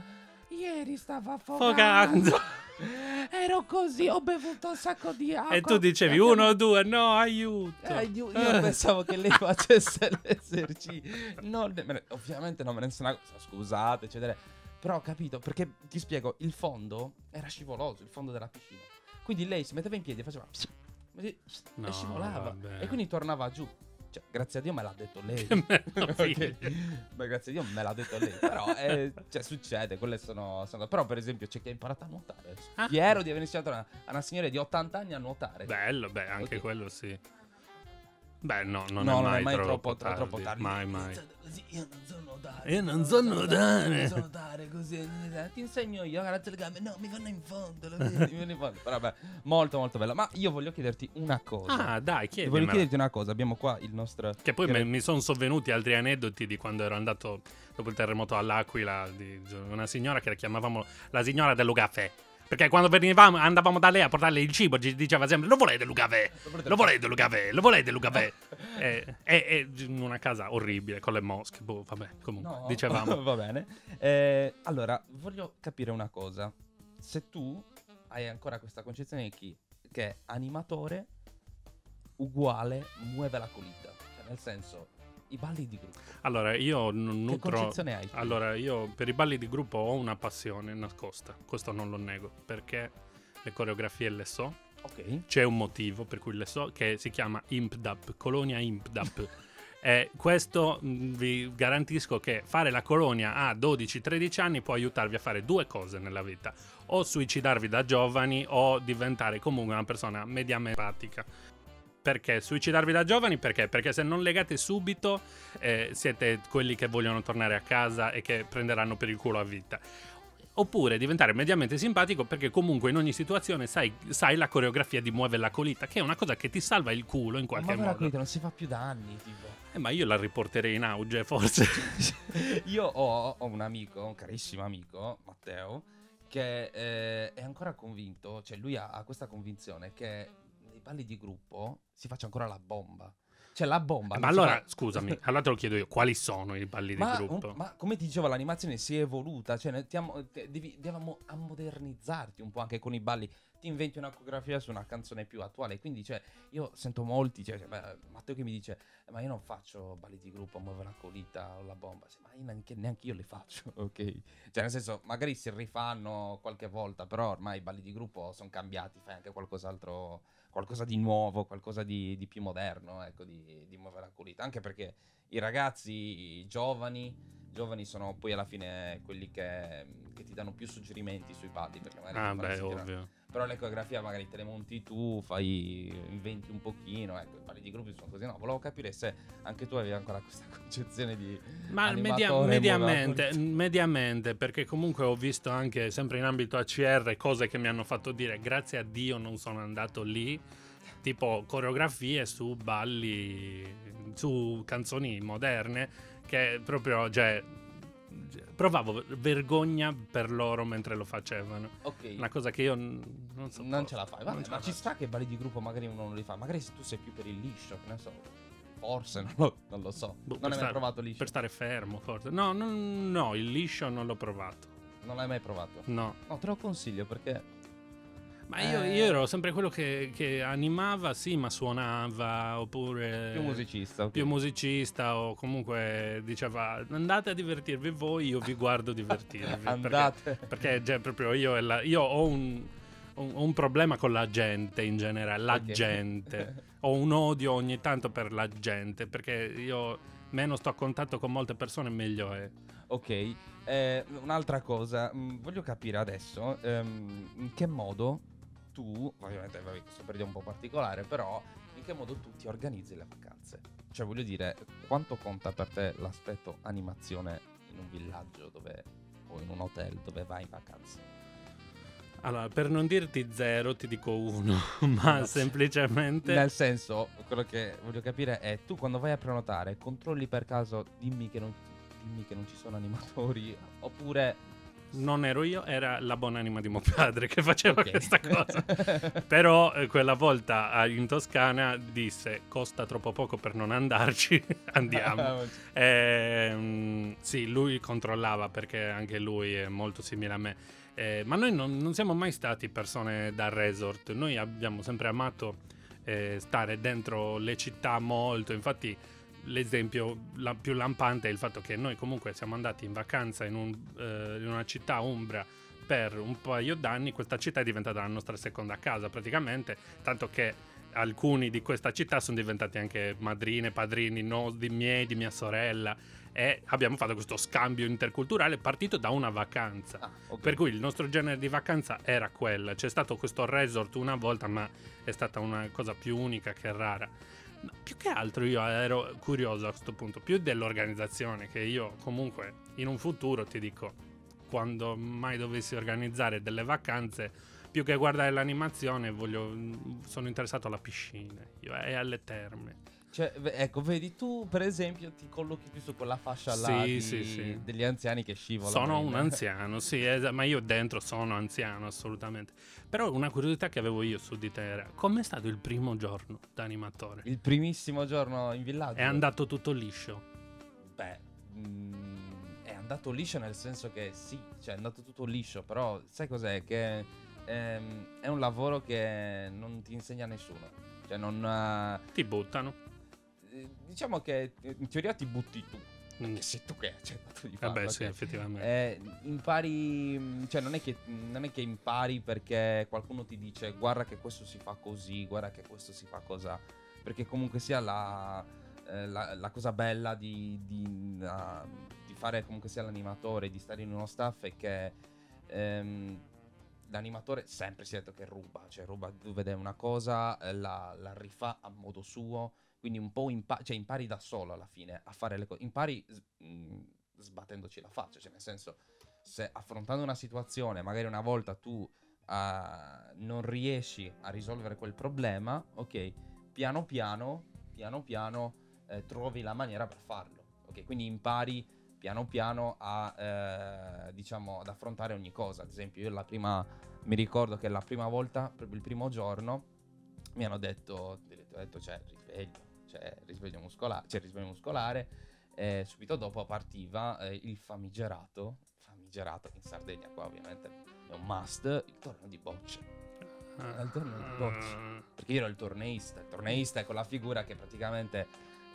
Speaker 1: Ieri stavo affogando.
Speaker 2: Affogando.
Speaker 1: Ero così, ho bevuto un sacco di acqua.
Speaker 2: E tu dicevi uno, due, no, aiuto.
Speaker 1: eh, io, io pensavo che lei facesse l'esercizio. Ne- ovviamente non me ne sono. Scusate, eccetera. Però ho capito, perché ti spiego, il fondo era scivoloso, il fondo della piscina. Quindi lei si metteva in piedi e faceva... e
Speaker 2: No,
Speaker 1: scivolava.
Speaker 2: vabbè.
Speaker 1: E quindi tornava giù. Cioè, grazie a Dio me l'ha detto lei. Beh, grazie a Dio me l'ha detto lei. Però, eh, cioè, succede, quelle sono, sono- Però, per esempio, c'è chi ha imparato a nuotare.
Speaker 2: Ah.
Speaker 1: Fiero di aver iniziato una, a una signora di 80 anni a nuotare.
Speaker 2: Bello, beh, anche
Speaker 1: Ok.
Speaker 2: quello sì. Beh, no, non,
Speaker 1: no,
Speaker 2: è, mai troppo,
Speaker 1: troppo, troppo tardi.
Speaker 2: Mai, mai.
Speaker 1: Io non so nuotare.
Speaker 2: Io non so nuotare.
Speaker 1: Non so nuotare così. eh, Ti insegno io, grazie alle gambe. No, mi vanno in fondo. lo vedi, mi vanno in fondo. Però vabbè, molto molto bello. Ma io voglio chiederti una cosa.
Speaker 2: Ah, dai,
Speaker 1: Voglio
Speaker 2: chiedimela.
Speaker 1: chiederti una cosa. Abbiamo qua il nostro...
Speaker 2: Che poi mi sono sovvenuti altri aneddoti di quando ero andato dopo il terremoto all'Aquila, di una signora che la chiamavamo la signora del caffè. Perché quando venivamo, andavamo da lei a portarle il cibo, ci diceva sempre: Lo volete caffè? Lo volete caffè? Lo volete e- e in una casa orribile con le mosche. Boh, vabbè, comunque,
Speaker 1: No,
Speaker 2: dicevamo.
Speaker 1: va bene. Eh, allora, voglio capire una cosa. Se tu hai ancora questa concezione di chi che animatore uguale muove la colita. Cioè, nel senso, i balli di gruppo.
Speaker 2: Allora, io n-
Speaker 1: Che
Speaker 2: nutro.
Speaker 1: concezione hai?
Speaker 2: Allora, io per i balli di gruppo ho una passione nascosta, questo non lo nego, perché le coreografie le so,
Speaker 1: Ok.
Speaker 2: c'è un motivo per cui le so, che si chiama IMPDAP, Colonia IMPDAP. e questo vi garantisco che fare la colonia a 12-13 anni può aiutarvi a fare due cose nella vita, o suicidarvi da giovani o diventare comunque una persona mediamente empatica. Perché suicidarvi da giovani? Perché? Perché se non legate subito eh, siete quelli che vogliono tornare a casa e che prenderanno per il culo a vita. Oppure diventare mediamente simpatico perché comunque in ogni situazione sai, sai la coreografia di muove la colita, che è una cosa che ti salva il culo in qualche
Speaker 1: Ma quella
Speaker 2: modo.
Speaker 1: colita non si fa più da anni, tipo.
Speaker 2: Eh, ma io la riporterei in auge, forse.
Speaker 1: Io ho, ho un amico, un carissimo amico, Matteo, che eh, è ancora convinto, cioè lui ha, ha questa convinzione che balli di gruppo si faccia ancora la bomba. Cioè la bomba.
Speaker 2: ma
Speaker 1: non si
Speaker 2: allora,
Speaker 1: fa-
Speaker 2: scusami, allora te lo chiedo io, quali sono i balli
Speaker 1: Ma,
Speaker 2: di gruppo?
Speaker 1: un- ma come ti dicevo, l'animazione si è evoluta, cioè noi stiamo- te- devi, dobbiamo a modernizzarti un po' anche con i balli. Ti inventi una coreografia su una canzone più attuale. Quindi, cioè, io sento molti, cioè, cioè, Matteo che mi dice: "Eh, Ma io non faccio balli di gruppo, muove la colita o la bomba. Cioè, ma io neanche, neanche io li faccio, ok? Cioè, nel senso, magari si rifanno qualche volta, però ormai i balli di gruppo sono cambiati. Fai anche qualcos'altro, qualcosa di nuovo, qualcosa di, di più moderno, ecco, di, di muovere la colita. Anche perché i ragazzi i giovani, giovani sono poi alla fine quelli che, che ti danno più suggerimenti sui. Perché magari
Speaker 2: Ah, beh,
Speaker 1: sentire-
Speaker 2: ovvio.
Speaker 1: Però le coreografie magari te le monti tu, fai, inventi un pochino, ecco, i balli di gruppi sono così. No, volevo capire se anche tu avevi ancora questa concezione di...
Speaker 2: Ma media- mediamente, mediamente, perché comunque ho visto anche sempre in ambito ACR cose che mi hanno fatto dire grazie a Dio non sono andato lì, tipo coreografie su balli, su canzoni moderne, che proprio, cioè, provavo vergogna per loro mentre lo facevano.
Speaker 1: Ok.
Speaker 2: Una cosa che io n- non so.
Speaker 1: non ce la fai. Vabbè,
Speaker 2: Non
Speaker 1: ma ci sta che balli di gruppo magari uno non li fa. Magari se tu sei più per il liscio, che ne so. Forse, non lo, non lo so.
Speaker 2: Boh,
Speaker 1: non hai mai provato liscio?
Speaker 2: Per stare fermo, forse. No, non- no, il liscio non l'ho provato.
Speaker 1: Non l'hai mai provato?
Speaker 2: No.
Speaker 1: No, te lo consiglio perché...
Speaker 2: Ma io,
Speaker 1: Eh.
Speaker 2: io ero sempre quello che, che animava, sì, ma suonava, oppure...
Speaker 1: Più musicista. ok.
Speaker 2: più musicista, o comunque diceva andate a divertirvi voi, io vi guardo divertirvi.
Speaker 1: Andate.
Speaker 2: Perché, perché cioè, proprio io, la- io ho un, un- un problema con la gente in generale, la
Speaker 1: Ok.
Speaker 2: gente. Ho un odio ogni tanto per la gente, perché io meno sto a contatto con molte persone meglio è.
Speaker 1: Ok, eh, un'altra cosa, mh, voglio capire adesso ehm, in che modo tu, ovviamente vabbè, questo periodo è un po' particolare, però in che modo tu ti organizzi le vacanze? Cioè voglio dire, quanto conta per te l'aspetto animazione in un villaggio dove, o in un hotel dove vai in vacanza?
Speaker 2: Allora, per non dirti zero, ti dico uno, ma
Speaker 1: No,
Speaker 2: semplicemente...
Speaker 1: Nel senso, quello che voglio capire è, tu quando vai a prenotare, controlli per caso, dimmi che non, dimmi che non ci sono animatori, oppure...
Speaker 2: Non ero io, era la buona anima di mio padre che faceva
Speaker 1: Ok.
Speaker 2: questa cosa. Però eh, quella volta in Toscana disse costa troppo poco per non andarci, andiamo. Ehm, sì, lui controllava perché anche lui è molto simile a me. Eh, ma noi non, non siamo mai stati persone da resort, noi abbiamo sempre amato eh, stare dentro le città molto, infatti l'esempio la- più lampante è il fatto che noi comunque siamo andati in vacanza in, un, eh, in una città umbra per un paio d'anni, questa città è diventata la nostra seconda casa praticamente, tanto che alcuni di questa città sono diventati anche madrine, padrini, no, di miei, di mia sorella e abbiamo fatto questo scambio interculturale partito da una vacanza.
Speaker 1: Ah, ok.
Speaker 2: Per cui il nostro genere di vacanza era quella. C'è stato questo resort una volta, ma è stata una cosa più unica che rara. Ma più che altro io ero curioso a questo punto, più dell'organizzazione, che io comunque in un futuro ti dico, quando mai dovessi organizzare delle vacanze, più che guardare l'animazione, voglio, sono interessato alla piscina io, e alle terme.
Speaker 1: Cioè, ecco, vedi, tu per esempio ti collochi più su quella fascia là
Speaker 2: Sì,
Speaker 1: di-
Speaker 2: sì, sì.
Speaker 1: degli anziani che scivolano.
Speaker 2: Sono un anziano, sì, es- ma io dentro sono anziano assolutamente. Però una curiosità che avevo io su di te era com'è stato il primo giorno da animatore?
Speaker 1: Il primissimo giorno in villaggio.
Speaker 2: È andato tutto liscio?
Speaker 1: Beh, mm, è andato liscio nel senso che sì, cioè è andato tutto liscio, però sai cos'è? Che ehm, è un lavoro che non ti insegna nessuno. Cioè, non. eh,
Speaker 2: Ti buttano.
Speaker 1: Eh, diciamo che in teoria ti butti tu.
Speaker 2: Mm.
Speaker 1: Sei tu che hai accettato di farlo.
Speaker 2: Vabbè, sì,
Speaker 1: ok?
Speaker 2: effettivamente.
Speaker 1: Eh, impari, cioè non è, che, non è che impari perché qualcuno ti dice guarda che questo si fa così, guarda che questo si fa così, perché comunque sia la, eh, la- la cosa bella di, di, ah, di fare comunque sia l'animatore, di stare in uno staff è che ehm, l'animatore sempre si è detto che ruba, cioè ruba, tu vede una cosa, eh, la, la rifà a modo suo, quindi un po' impa- cioè impari da solo alla fine a fare le cose, impari s- mh, sbattendoci la faccia, cioè nel senso se affrontando una situazione, magari una volta tu ah, non riesci a risolvere quel problema, ok, piano piano, piano piano eh, trovi la maniera per farlo, ok, quindi impari piano piano a, eh, diciamo, ad affrontare ogni cosa, ad esempio io la prima, mi ricordo che la prima volta, proprio il primo giorno, mi hanno detto, ho detto, cioè, risveglio, cioè, risveglio muscolare, cioè, risveglio muscolare, e subito dopo partiva eh, il famigerato, famigerato in Sardegna qua ovviamente è un must, il torneo di bocce.
Speaker 2: Ah.
Speaker 1: il torneo di bocce. Perché io ero il torneista, il torneista è quella figura che praticamente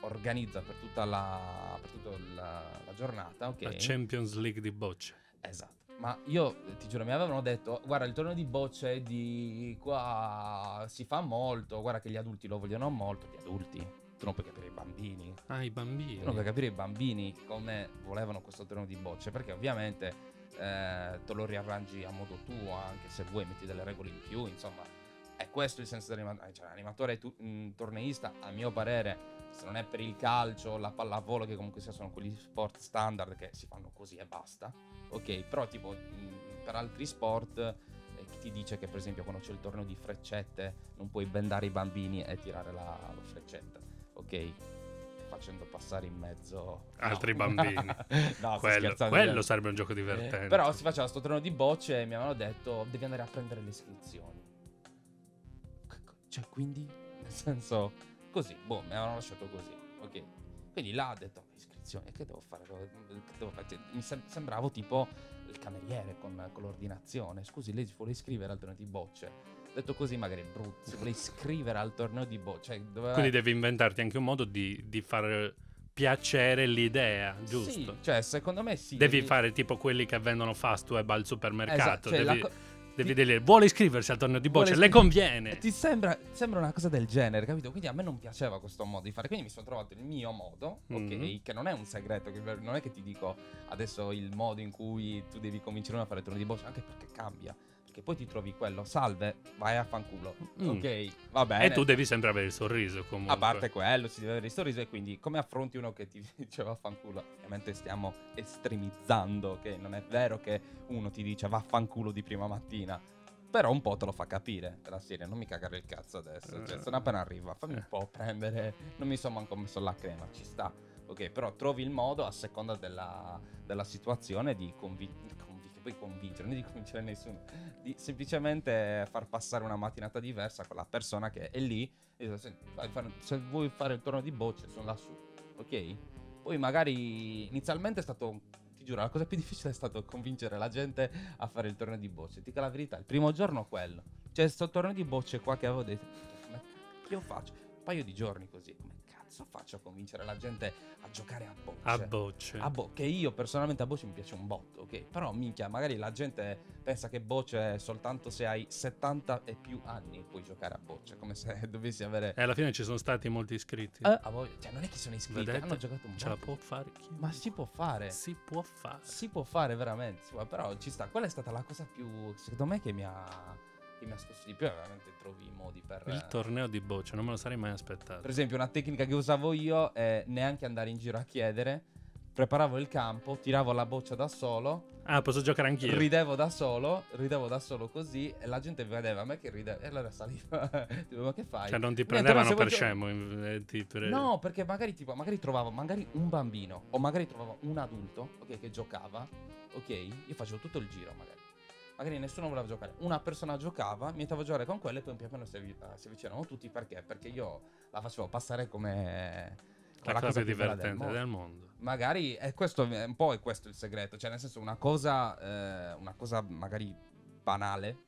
Speaker 1: organizza per tutta la, per tutta la, la giornata, ok?
Speaker 2: La Champions League di bocce.
Speaker 1: Esatto. Ma io eh, ti giuro, mi avevano detto: Guarda, il torneo di bocce di qua si fa molto. Guarda che gli adulti lo vogliono molto. Gli adulti. Non puoi capire i bambini.
Speaker 2: Ah, i bambini.
Speaker 1: Tu non puoi capire i bambini come volevano questo torneo di bocce. Perché ovviamente eh, te lo riarrangi a modo tuo, anche se vuoi metti delle regole in più. Insomma, è questo il senso dell'animatore. Cioè, l'animatore tu- mm, torneista, a mio parere, se non è per il calcio, la pallavolo, che comunque sia sono quegli sport standard che si fanno così e basta. Ok, però tipo mh, per altri sport eh, chi ti dice che per esempio quando c'è il torneo di freccette non puoi bendare i bambini e tirare la, la freccetta, ok? Facendo passare in mezzo
Speaker 2: Altri
Speaker 1: No.
Speaker 2: bambini.
Speaker 1: no,
Speaker 2: quello quello sarebbe un gioco divertente.
Speaker 1: Eh, Però si faceva sto torneo di bocce e mi avevano detto devi andare a prendere le iscrizioni. Cioè, quindi, nel senso, così, boh, mi avevano lasciato così, ok. Quindi là ho detto, iscrizioni, che devo fare? Che devo fare? Cioè, Mi sem- sembravo tipo il cameriere con, con l'ordinazione. Scusi, lei si vuole iscrivere al torneo di bocce? Detto così magari è brutto, si vuole iscrivere al torneo di bocce. Cioè, doveva...
Speaker 2: Quindi devi inventarti anche un modo di, di far piacere l'idea, giusto?
Speaker 1: Sì, cioè, secondo me sì.
Speaker 2: Devi fare tipo quelli che vendono fast web al supermercato.
Speaker 1: Esatto, cioè,
Speaker 2: devi,
Speaker 1: la
Speaker 2: devi
Speaker 1: ti-
Speaker 2: dire, vuole iscriversi al torneo di bocce?
Speaker 1: Vuole
Speaker 2: Le conviene.
Speaker 1: Ti sembra, sembra una cosa del genere, capito? Quindi a me non piaceva questo modo di fare. Quindi mi sono trovato il mio modo, ok?
Speaker 2: Mhm.
Speaker 1: Che non è un segreto, non è che ti dico adesso il modo in cui tu devi cominciare a fare il turno di boccia, anche perché cambia. Perché poi ti trovi quello, salve, vai a fanculo.
Speaker 2: Mm.
Speaker 1: Ok, va bene.
Speaker 2: E tu devi sempre avere il sorriso comunque.
Speaker 1: A parte quello, si deve avere il sorriso e quindi come affronti uno che ti dice vaffanculo? Ovviamente stiamo estremizzando, ok? Non è vero che uno ti dice vaffanculo di prima mattina. Però un po' te lo fa capire della serie, non mi cagare il cazzo adesso. Cioè,
Speaker 2: Eh.
Speaker 1: sono appena arriva, fammi un
Speaker 2: Eh.
Speaker 1: po' prendere. Non mi sono manco messo la crema, ci sta. Ok, però trovi il modo a seconda della, della situazione di convincere. Poi convincere, non di convincere nessuno, di semplicemente far passare una mattinata diversa con la persona che è lì e dice, "Senti, vai a fare- se vuoi fare il turno di bocce sono lassù, ok? Poi magari inizialmente è stato, ti giuro, la cosa più difficile è stato convincere la gente a fare il torneo di bocce. Ti dico la verità, il primo giorno quello. C'è sto torneo di bocce qua che avevo detto, che io faccio? Un paio di giorni così, come cazzo faccio a convincere la gente a giocare a bocce?
Speaker 2: A bocce.
Speaker 1: A bo- che io personalmente a Bocce mi piace un botto, ok? Però minchia, magari la gente pensa che Bocce è soltanto se hai 70 e più anni puoi giocare a Bocce, come se dovessi avere...
Speaker 2: E alla fine ci sono stati molti iscritti.
Speaker 1: Eh, a voi- Cioè, non è che sono iscritti,
Speaker 2: Vedete?
Speaker 1: hanno giocato un
Speaker 2: Ce la può fare chi?
Speaker 1: Ma si può fare.
Speaker 2: Si può fare.
Speaker 1: Si può fare veramente, però ci sta. Quella è stata la cosa più, secondo me, che mi ha, che mi ha scosso di più. Veramente trovi i modi per...
Speaker 2: Il torneo di bocce, non me lo sarei mai aspettato.
Speaker 1: Per esempio, una tecnica che usavo io è neanche andare in giro a chiedere. Preparavo il campo, tiravo la boccia da solo,
Speaker 2: Ah, posso giocare anch'io.
Speaker 1: ridevo da solo, ridevo da solo così e la gente vedeva me che ridevo e allora saliva. tipo, ma che fai?
Speaker 2: Cioè, non ti
Speaker 1: Niente,
Speaker 2: prendevano
Speaker 1: se
Speaker 2: per scemo. in- eh, ti
Speaker 1: No, perché magari tipo, magari trovavo magari un bambino o magari trovavo un adulto, ok, che giocava, ok? Io facevo tutto il giro magari. Magari nessuno voleva giocare. Una persona giocava, mi mettevo a giocare con quella e poi pian piano si, avvi- eh, si avvicinavano tutti perché? Perché io la facevo passare come
Speaker 2: La
Speaker 1: come
Speaker 2: cosa più divertente
Speaker 1: mondo.
Speaker 2: del mondo.
Speaker 1: Magari è questo, è un po' è questo il segreto, cioè nel senso una cosa, eh, una cosa magari banale,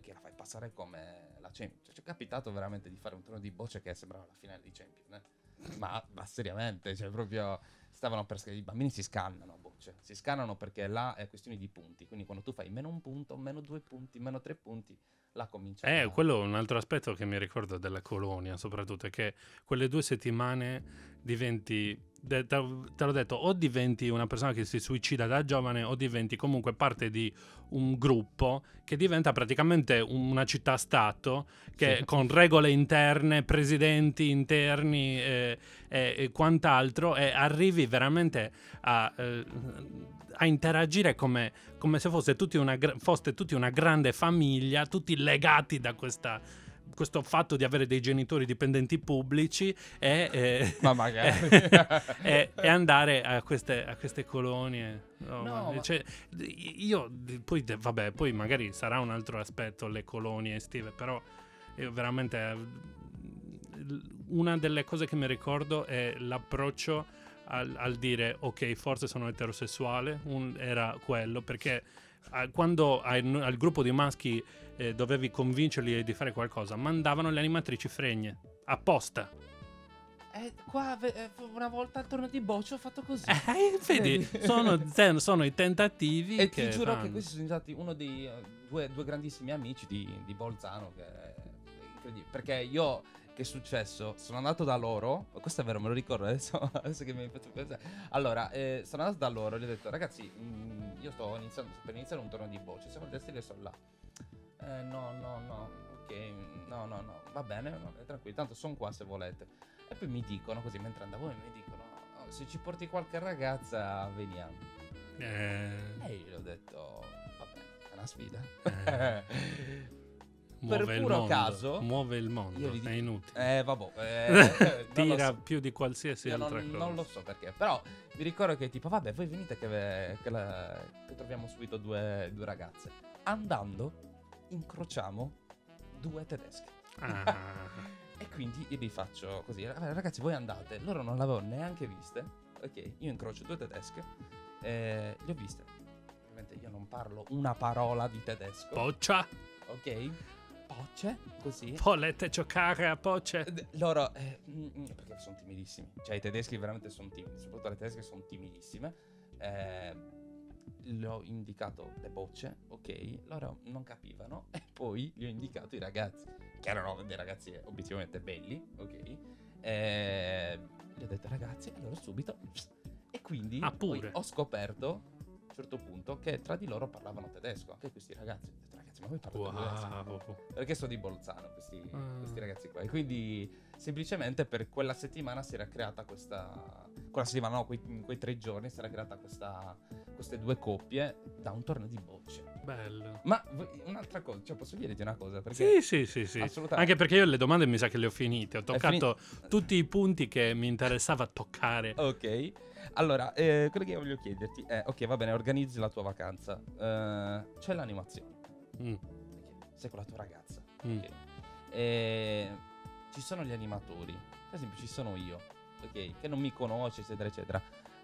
Speaker 1: che la passare come la Champions. Cioè, ci è capitato veramente di fare un turno di bocce che sembrava la finale di Champions. Eh? Ma, ma, seriamente, cioè proprio stavano per I bambini si scannano a bocce. Si scannano perché là è questione di punti. Quindi quando tu fai meno un punto, meno due punti, meno tre punti, là comincia.
Speaker 2: Eh, a... quello è un altro aspetto che mi ricordo della colonia, soprattutto, è che quelle due settimane diventi te, te l'ho detto, o diventi una persona che si suicida da giovane o diventi comunque parte di un gruppo che diventa praticamente una città-stato che sì. con regole interne, presidenti interni eh, eh, e quant'altro e arrivi veramente a, eh, a interagire come, come se fosse tutti una, foste tutti una grande famiglia, tutti legati da questa questo fatto di avere dei genitori dipendenti pubblici e, eh,
Speaker 1: ma magari.
Speaker 2: e, e andare a queste, a queste colonie. No, no, cioè, io poi, vabbè, poi magari sarà un altro aspetto le colonie estive, però io veramente una delle cose che mi ricordo è l'approccio al, al dire ok, forse sono eterosessuale, un, era quello perché quando al, al gruppo di maschi eh, dovevi convincerli di fare qualcosa, mandavano le animatrici fregne apposta.
Speaker 1: Eh, qua eh, una volta al turno di boccio ho fatto così.
Speaker 2: Eh, vedi, sono, sono, i tentativi.
Speaker 1: E
Speaker 2: ti
Speaker 1: giuro
Speaker 2: fanno.
Speaker 1: che questi sono stati uno dei uh, due, due, grandissimi amici di, di Bolzano. Che è incredibile. Perché io che è successo? Sono andato da loro, questo è vero, me lo ricordo adesso, adesso che mi hai fatto pensare. Allora, eh, sono andato da loro e gli ho detto, ragazzi, mh, mm, io sto iniziando, per iniziare un turno di voce, siamo al destino e sono là. Eh, no, no, no, ok, no, no, no, va bene, no, tranquillo, tanto sono qua se volete. E poi mi dicono, così mentre andavo, mi dicono, oh, se ci porti qualche ragazza, veniamo. Eh. E io gli ho detto, va bene, è una sfida. Eh.
Speaker 2: Muove per puro caso muove il mondo dico, è inutile
Speaker 1: eh vabbè eh,
Speaker 2: tira so. più di qualsiasi
Speaker 1: io
Speaker 2: altra
Speaker 1: non,
Speaker 2: cosa
Speaker 1: non lo so perché però mi ricordo che tipo vabbè voi venite che, che, la, che troviamo subito due, due, ragazze andando incrociamo due tedesche ah. e quindi io vi faccio così ragazzi voi andate loro non l'avevano neanche viste ok io incrocio due tedesche eh, le ho viste ovviamente io non parlo una parola di tedesco
Speaker 2: Poccia
Speaker 1: ok Pocce, così.
Speaker 2: Volete giocare a pocce?
Speaker 1: Loro, eh, mm, mm, perché sono timidissimi. Cioè, i tedeschi veramente sono timidi, soprattutto le tedesche sono timidissime. Eh, le ho indicato le bocce, ok, loro non capivano. E poi gli ho indicato i ragazzi, che erano dei ragazzi obiettivamente belli, ok. Eh, gli ho detto, ragazzi, e loro subito. E quindi
Speaker 2: ah,
Speaker 1: ho scoperto a un certo punto che tra di loro parlavano tedesco, anche questi ragazzi ma voi parlate wow. Perché sono di Bolzano questi, mm. questi ragazzi qua. E quindi semplicemente per quella settimana si era creata questa... Quella settimana, no, quei, quei tre giorni si era creata questa, queste due coppie da un torneo di bocce.
Speaker 2: Bello.
Speaker 1: Ma un'altra cosa, cioè posso dirti una cosa? Perché
Speaker 2: sì, sì, sì, sì. Anche perché io le domande mi sa che le ho finite. Ho toccato finito... tutti i punti che mi interessava toccare.
Speaker 1: Ok. Allora, eh, quello che io voglio chiederti è, ok, va bene, organizzi la tua vacanza. Uh, c'è l'animazione. Mm. Sei con la tua ragazza. Mm. Okay. E ci sono gli animatori. Per esempio, ci sono io, ok? Che non mi conosci, eccetera, eccetera.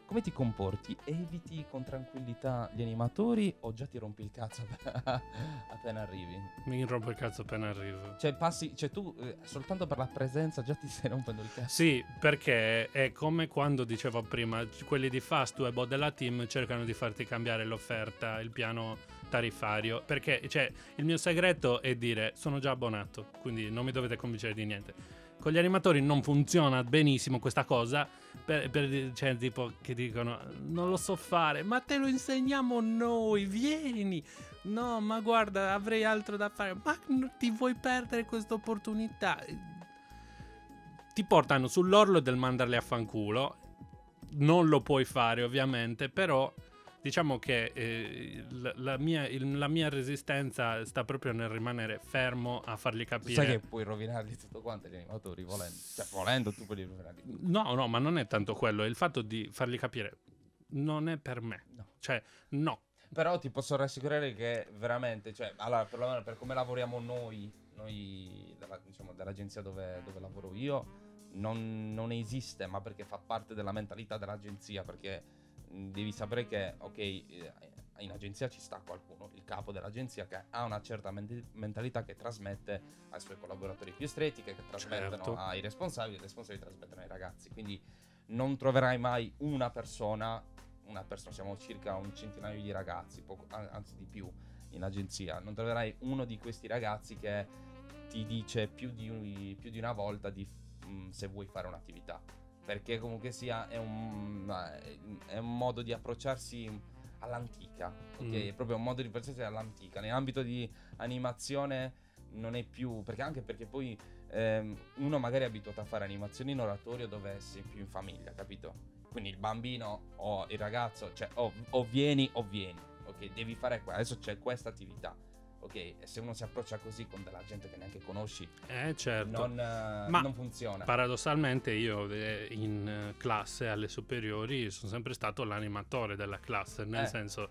Speaker 1: Come ti comporti? Eviti con tranquillità gli animatori o già ti rompi il cazzo appena arrivi?
Speaker 2: Mi rompo il cazzo appena arrivo.
Speaker 1: Cioè, passi, cioè tu eh, soltanto per la presenza già ti stai rompendo il cazzo.
Speaker 2: Sì, perché è come quando dicevo prima, quelli di Fast Web o della team cercano di farti cambiare l'offerta, il piano tariffario. Perché cioè, il mio segreto è dire sono già abbonato, quindi non mi dovete convincere di niente. Con gli animatori non funziona benissimo questa cosa. Per, per, cioè, tipo, che dicono: Non lo so fare, ma te lo insegniamo noi, vieni. No, ma guarda, avrei altro da fare. Ma ti vuoi perdere questa opportunità? Ti portano sull'orlo del mandarli a fanculo. Non lo puoi fare, ovviamente, però diciamo che eh, la, mia, il, la, mia, resistenza sta proprio nel rimanere fermo a fargli capire.
Speaker 1: Sai che puoi rovinarli tutto quanto gli animatori volendo. Cioè, volendo tu puoi rovinarli.
Speaker 2: No, no, ma non è tanto quello. È il fatto di fargli capire. Non è per me. No. Cioè, no.
Speaker 1: Però ti posso rassicurare che veramente, cioè, allora, perlomeno per come lavoriamo noi, noi della, diciamo, dell'agenzia dove, dove lavoro io, non, non esiste, ma perché fa parte della mentalità dell'agenzia, perché devi sapere che, ok, eh, in agenzia ci sta qualcuno, il capo dell'agenzia che ha una certa men- mentalità che trasmette ai suoi collaboratori più stretti, che trasmettono
Speaker 2: Certo.
Speaker 1: ai responsabili, i responsabili trasmettono ai ragazzi. Quindi non troverai mai una persona, una persona, siamo circa un centinaio di ragazzi, poco- an- anzi di più in agenzia, non troverai uno di questi ragazzi che ti dice più di, più di una volta di, mm, se vuoi fare un'attività. Perché comunque sia è un, è un modo di approcciarsi all'antica, ok?
Speaker 2: Mm.
Speaker 1: È proprio un modo di approcciarsi all'antica. Nell'ambito di animazione non è più, perché anche perché poi ehm, uno magari è abituato a fare animazioni in oratorio dove sei più in famiglia, capito? Quindi il bambino o il ragazzo, cioè o, o vieni o vieni, ok? Devi fare qua, adesso c'è questa attività, ok? Se uno si approccia così con della gente che neanche conosci,
Speaker 2: Eh, certo.
Speaker 1: non, eh,
Speaker 2: Ma
Speaker 1: non funziona.
Speaker 2: Paradossalmente io eh, in eh, classe alle superiori sono sempre stato l'animatore della classe, nel
Speaker 1: Eh.
Speaker 2: senso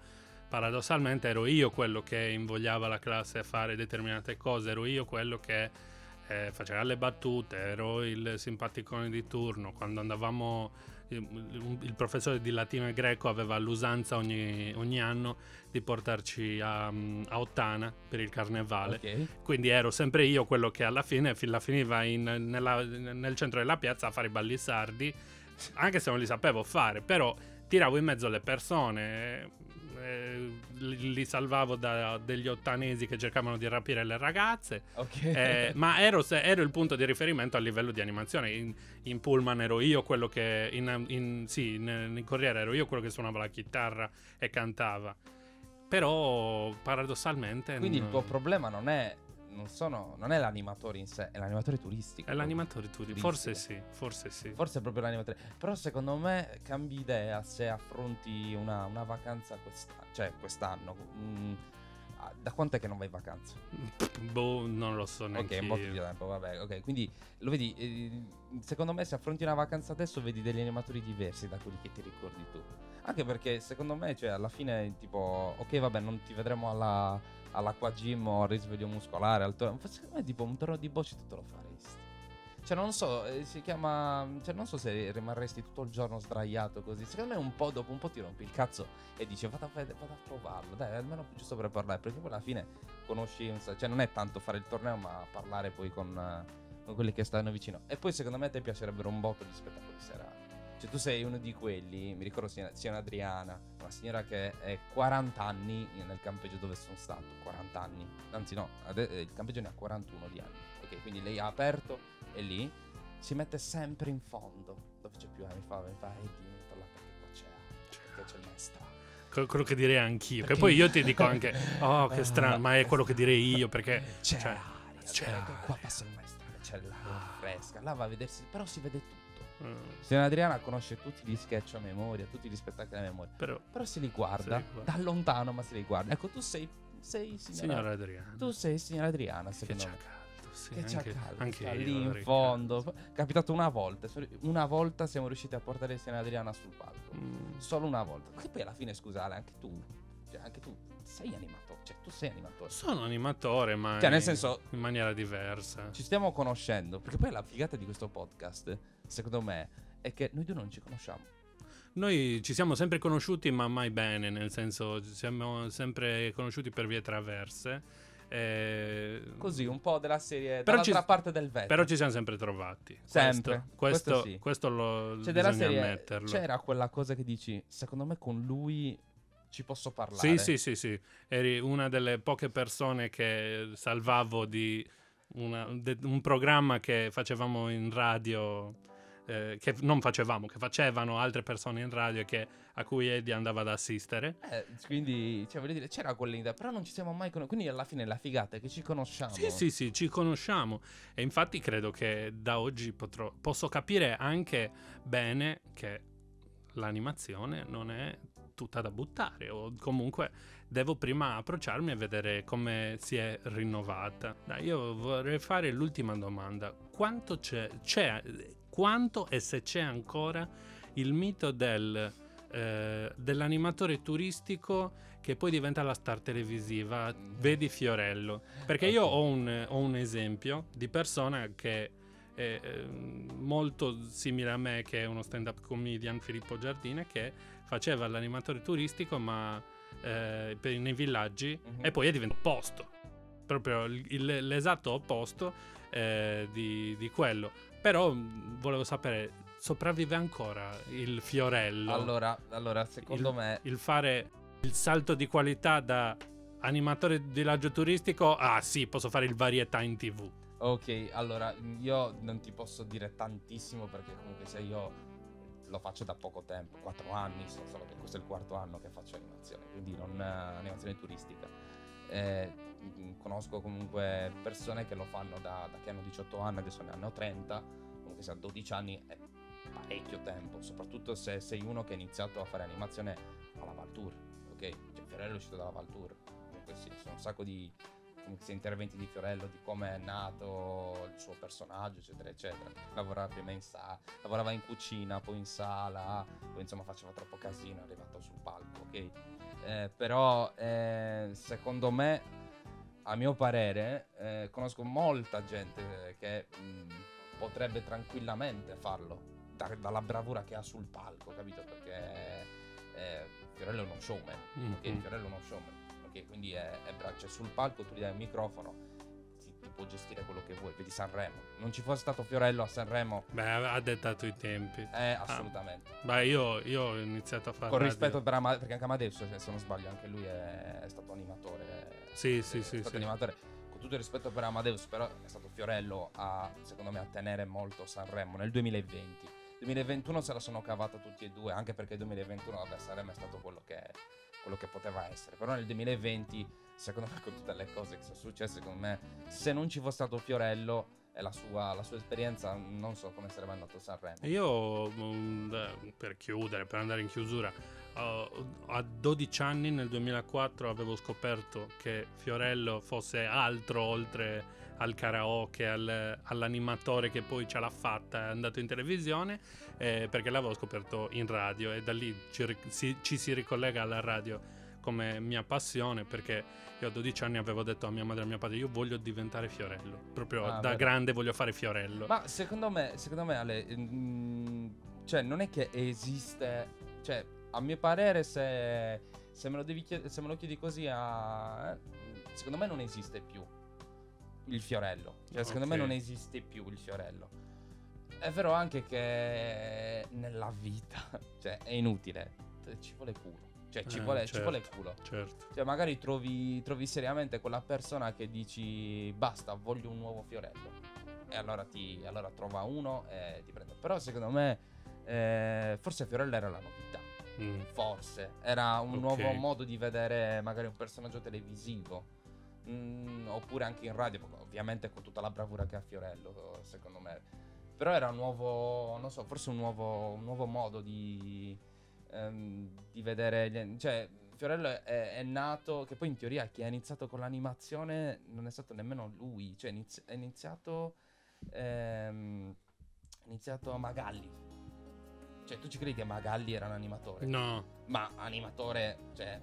Speaker 2: paradossalmente ero io quello che invogliava la classe a fare determinate cose, ero io quello che eh, faceva le battute, ero il simpaticone di turno, quando andavamo il, professore di latino e greco aveva l'usanza ogni, ogni anno di portarci a, a Ottana per il carnevale
Speaker 1: Ok.
Speaker 2: quindi ero sempre io quello che alla fine finiva in- nella- nel centro della piazza a fare i balli sardi, anche se non li sapevo fare, però tiravo in mezzo le persone, eh, li, li salvavo da degli ottanesi che cercavano di rapire le ragazze,
Speaker 1: Ok.
Speaker 2: eh, ma ero, ero il punto di riferimento a livello di animazione. In, in pullman ero io quello che, in, in- sì, in, in corriere ero io quello che suonava la chitarra e cantava. Però paradossalmente...
Speaker 1: Quindi il
Speaker 2: non-
Speaker 1: tuo problema non è, non sono, non è l'animatore in sé, è l'animatore turistico.
Speaker 2: È l'animatore tu,
Speaker 1: Turistico.
Speaker 2: forse sì, forse sì.
Speaker 1: Forse è proprio l'animatore. Però secondo me cambi idea se affronti una, una vacanza quest'anno. Cioè, quest'anno. Mm, ah, da quant'è che non vai in vacanza?
Speaker 2: Boh, non lo so
Speaker 1: Ok,
Speaker 2: neanche
Speaker 1: un po' più di tempo, vabbè. Ok, quindi lo vedi. eh, secondo me, se affronti una vacanza adesso, vedi degli animatori diversi da quelli che ti ricordi tu. Anche perché secondo me, cioè, alla fine, tipo, ok, vabbè, non ti vedremo alla, all'acqua gym o al risveglio muscolare. Al to- secondo me, tipo, un torno di bocce tu te lo faresti. Cioè, non so, eh, si chiama. Cioè, non so se rimarresti tutto il giorno sdraiato così. Secondo me, un po' dopo un po' ti rompi il cazzo e dici, vado a, vado a provarlo. Dai, almeno giusto per parlare. Perché poi alla fine conosci. Cioè, non è tanto fare il torneo, ma parlare poi con, eh, con quelli che stanno vicino. E poi, secondo me, a te piacerebbero un botto gli spettacoli serali. Cioè, tu sei uno di quelli. Mi ricordo sia, sia Adriana, una signora che è 40 anni nel campeggio dove sono stato. 40 anni. Anzi, no, eh, il campeggio ne ha 41 di anni. Ok, quindi lei ha aperto e lì si mette sempre in fondo. Dove c'è più mi fa, mi fa, e di metto là perché qua c'è, perché c'è il maestro.
Speaker 2: Que- Quello che direi anch'io. Che
Speaker 1: Perché-
Speaker 2: poi io ti dico anche, oh, che strano, ma è quello che direi io perché.
Speaker 1: C'è
Speaker 2: cioè,
Speaker 1: aria,
Speaker 2: c'è
Speaker 1: c'è
Speaker 2: aria.
Speaker 1: qua passa il maestro, c'è l'aria fresca. Là va a vedersi, però si vede tutto.
Speaker 2: Eh,
Speaker 1: Signora Adriana conosce tutti gli sketch a memoria, tutti gli spettacoli a memoria.
Speaker 2: però,
Speaker 1: Però se li guarda,
Speaker 2: Se li guarda.
Speaker 1: da lontano, ma se li guarda. Ecco, tu sei, sei signora,
Speaker 2: signora Adriana.
Speaker 1: Tu sei signora Adriana,
Speaker 2: che
Speaker 1: secondo
Speaker 2: c'ha
Speaker 1: me.
Speaker 2: caldo, sì,
Speaker 1: Che
Speaker 2: anche,
Speaker 1: caldo,
Speaker 2: anche io
Speaker 1: lì in fondo.
Speaker 2: caldo.
Speaker 1: Capitato una volta. Una volta siamo riusciti a portare signora Adriana sul palco.
Speaker 2: Mm,
Speaker 1: Solo una volta. Che poi alla fine, scusate, anche tu. Cioè, anche tu sei animatore. Cioè, tu sei animatore.
Speaker 2: Sono animatore, ma
Speaker 1: Cioè, nel senso-
Speaker 2: in maniera diversa.
Speaker 1: Ci stiamo conoscendo. Perché poi la figata di questo podcast, secondo me, è che noi due non ci conosciamo.
Speaker 2: Noi ci siamo sempre conosciuti, ma mai bene, nel senso, ci siamo sempre conosciuti per vie traverse. eh,
Speaker 1: Così, un po' della serie.
Speaker 2: Però
Speaker 1: dall'altra
Speaker 2: ci-
Speaker 1: parte del vetro.
Speaker 2: Però ci siamo sempre trovati.
Speaker 1: Sempre,
Speaker 2: Questo,
Speaker 1: questo
Speaker 2: questo,
Speaker 1: sì.
Speaker 2: questo lo
Speaker 1: Cioè,
Speaker 2: bisogna
Speaker 1: serie.
Speaker 2: ammetterlo.
Speaker 1: C'era quella cosa che dici, secondo me con lui ci posso parlare.
Speaker 2: Sì, sì, sì, sì. Eri una delle poche persone che salvavo di una- de- un programma che facevamo in radio, eh, che non facevamo, che facevano altre persone in radio e che- a cui Eddie andava ad assistere.
Speaker 1: Eh, quindi, cioè, voglio dire, c'era quell'idea, però non ci siamo mai conosciuti. Quindi alla fine la figata è che ci conosciamo.
Speaker 2: Sì, sì, sì, ci conosciamo e infatti credo che da oggi potrò, posso capire anche bene che l'animazione non è tutta da buttare o comunque devo prima approcciarmi e vedere come si è rinnovata. Dai, io vorrei fare l'ultima domanda. Quanto c'è, c'è quanto e se c'è ancora il mito del, eh, dell'animatore turistico che poi diventa la star televisiva? Vedi Fiorello. Perché io ho un, ho un esempio di persona che è eh, molto simile a me, che è uno stand-up comedian, Filippo Giardina, che faceva l'animatore turistico, ma eh, per- nei villaggi
Speaker 1: Mhm.
Speaker 2: e poi è diventato opposto. Proprio il- l'esatto opposto eh, di, di quello. Però mh, volevo sapere, sopravvive ancora il fiorello?
Speaker 1: Allora, allora secondo
Speaker 2: il,
Speaker 1: me
Speaker 2: il fare il salto di qualità da animatore di villaggio turistico ah sì posso fare il varietà in tv
Speaker 1: Ok, allora io non ti posso dire tantissimo perché comunque se io lo faccio da poco tempo, 4 anni, so- solo che questo è il quarto anno che faccio animazione, quindi non eh, animazione turistica. Eh, mh, conosco comunque persone che lo fanno da, da che hanno 18 anni, adesso ne hanno 30, comunque se a 12 anni è parecchio tempo, soprattutto se sei uno che ha iniziato a fare animazione alla Valtour, ok? Cioè Fiorello è uscito dalla Valtour, comunque sì, sono un sacco di sia interventi di Fiorello, di come è nato il suo personaggio, eccetera, eccetera. Lavorava prima in sala, lavorava in cucina, poi in sala, poi insomma faceva troppo casino, è arrivato sul palco, ok? Eh, però eh, secondo me, a mio parere, eh, conosco molta gente che mh, potrebbe tranquillamente farlo, da- dalla bravura che ha sul palco, capito? Perché eh, Fiorello è uno showman, ok?
Speaker 2: Mhm.
Speaker 1: Fiorello è uno showman ok? Quindi è, è bra- cioè, sul palco tu gli dai il microfono, può gestire quello che vuoi. Vedi Sanremo. Non ci fosse stato Fiorello a Sanremo,
Speaker 2: beh ha dettato i tempi
Speaker 1: eh, assolutamente.
Speaker 2: beh io, io ho iniziato a fare
Speaker 1: Con
Speaker 2: radio.
Speaker 1: rispetto per Amadeus, perché anche Amadeus, se non sbaglio, anche lui è, è stato animatore.
Speaker 2: Sì, sì,
Speaker 1: è
Speaker 2: sì,
Speaker 1: stato
Speaker 2: sì.
Speaker 1: animatore. Con tutto il rispetto per Amadeus, però è stato Fiorello a, secondo me, a tenere molto Sanremo nel 2020. 2021 se la sono cavata tutti e due, anche perché il 2021, vabbè, Sanremo è stato quello che, quello che poteva essere. Però nel 2020, secondo me, con tutte le cose che sono successe, secondo me, se non ci fosse stato Fiorello e la sua, la sua esperienza, non so come sarebbe andato Sanremo.
Speaker 2: Io, mm, per chiudere, per andare in chiusura, a 12 anni, nel 2004, avevo scoperto che Fiorello fosse altro oltre al karaoke, al- all'animatore che poi ce l'ha fatta, è andato in televisione, eh, perché l'avevo scoperto in radio e da lì ci, si- ci si ricollega alla radio come mia passione, perché io a 12 anni avevo detto a mia madre e a mio padre, io voglio diventare Fiorello, proprio
Speaker 1: Ah,
Speaker 2: da
Speaker 1: vero.
Speaker 2: grande voglio fare Fiorello.
Speaker 1: Ma secondo me, secondo me Ale, mm, cioè non è che esiste, cioè a mio parere se, se me lo devi chied- se me lo chiedi così a, eh, secondo me non esiste più il fiorello, cioè secondo me non esiste più il fiorello. È vero anche che nella vita, cioè è inutile, ci vuole culo, cioè ci,
Speaker 2: Eh,
Speaker 1: vuole, ci
Speaker 2: certo.
Speaker 1: vuole culo.
Speaker 2: certo.
Speaker 1: Cioè, magari trovi, trovi seriamente quella persona che dici basta, voglio un nuovo fiorello. E allora, ti, allora trova uno e ti prende. Però secondo me, eh, forse Fiorello era la novità.
Speaker 2: Mm.
Speaker 1: Forse era un
Speaker 2: Ok.
Speaker 1: nuovo modo di vedere magari un personaggio televisivo. Mm, oppure anche in radio, ovviamente con tutta la bravura che ha Fiorello, secondo me. Però era un nuovo, non so, forse un nuovo, un nuovo modo di, ehm, di vedere. gli- cioè, Fiorello è, è nato, che poi in teoria chi ha iniziato con l'animazione non è stato nemmeno lui, cioè inizi- è iniziato, ehm, è iniziato Magalli. Cioè, tu ci credi che Magalli era un animatore?
Speaker 2: No,
Speaker 1: Ma animatore, cioè,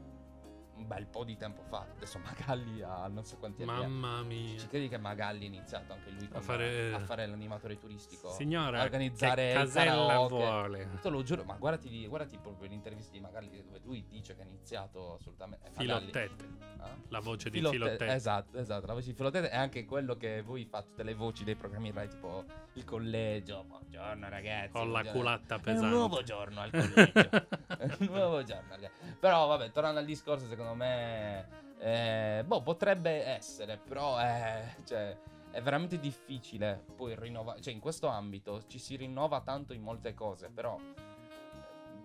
Speaker 1: un bel po' di tempo fa. Adesso Magalli ha non so quanti anni ha.
Speaker 2: mamma mia.
Speaker 1: Ci credi che Magalli ha iniziato anche lui con-
Speaker 2: A fare-
Speaker 1: a fare l'animatore turistico?
Speaker 2: Signora,
Speaker 1: a organizzare
Speaker 2: che casella
Speaker 1: karaoke.
Speaker 2: vuole?
Speaker 1: Te lo giuro, ma guardati, guardati proprio l'intervista di Magalli dove lui dice che ha iniziato assolutamente. eh, Magalli-
Speaker 2: Filottete,
Speaker 1: Ah?
Speaker 2: la voce di
Speaker 1: Filotte-
Speaker 2: Filottete.
Speaker 1: Esatto, esatto. La voce di Filottete è anche quello che voi fate delle voci dei programmi Rai, tipo il collegio. Buongiorno ragazzi.
Speaker 2: Ho la culatta
Speaker 1: È un
Speaker 2: pesante.
Speaker 1: nuovo giorno al collegio. Nuovo ragazzi. Però vabbè, tornando al discorso, secondo me... eh, boh, potrebbe essere, però è, cioè, è veramente difficile poi rinnovare. Cioè, in questo ambito ci si rinnova tanto in molte cose, però eh,